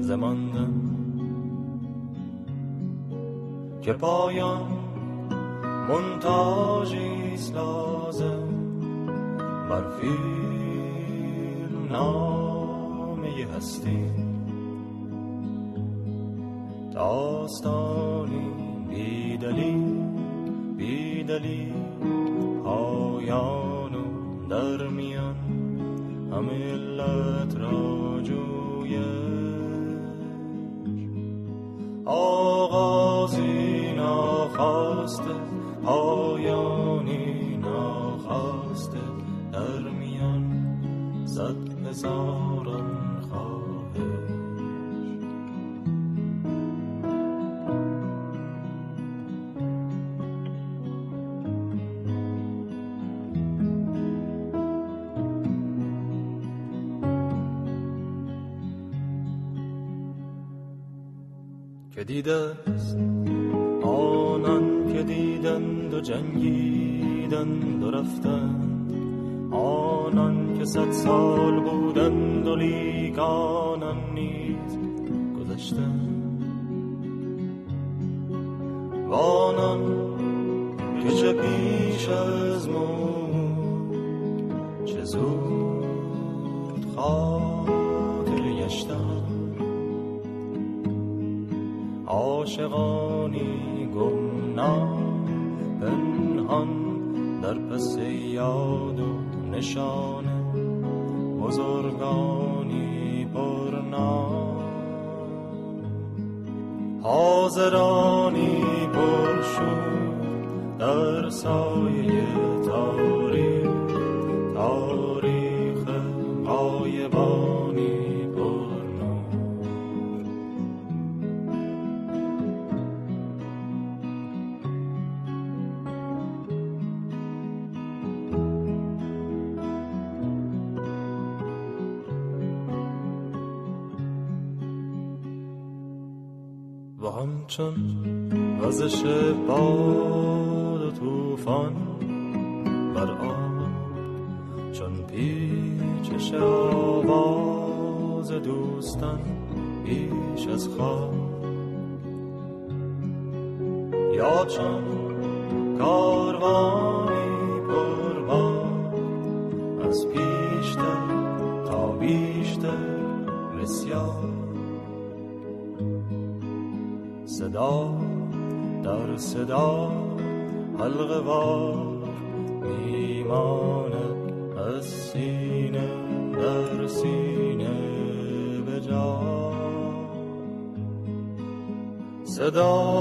زماندن که پایان منتاجیست لازم بر فیلم نامه هستی. داستانی بیدلی بیدلی. پایان و در میان همه علت را جویش. آغازی ناخواسته پایانی ناخواسته در میان صد هزاران دیده است آنان که دیدند و جنگیدند و رفتند. آنان که صد سال بودند و لیک آنان نیز گذشتند. و آنان که چه پیش نشان همچون وزش باد و توفان بر آب چون پیچش آواز دوستان بیش از خواب یا چون کاروانی پربار از پیشتر تا بیشتر بسیار. صدا در صدا حلقه وار میماند از سینه در سینه به جا. صدا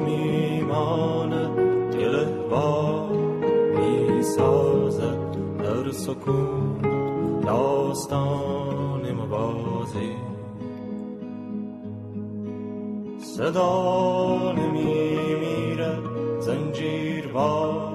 میماند گله وار می‌سازد در سکون داستان مبازی. صدا نمی میره زنجیر وار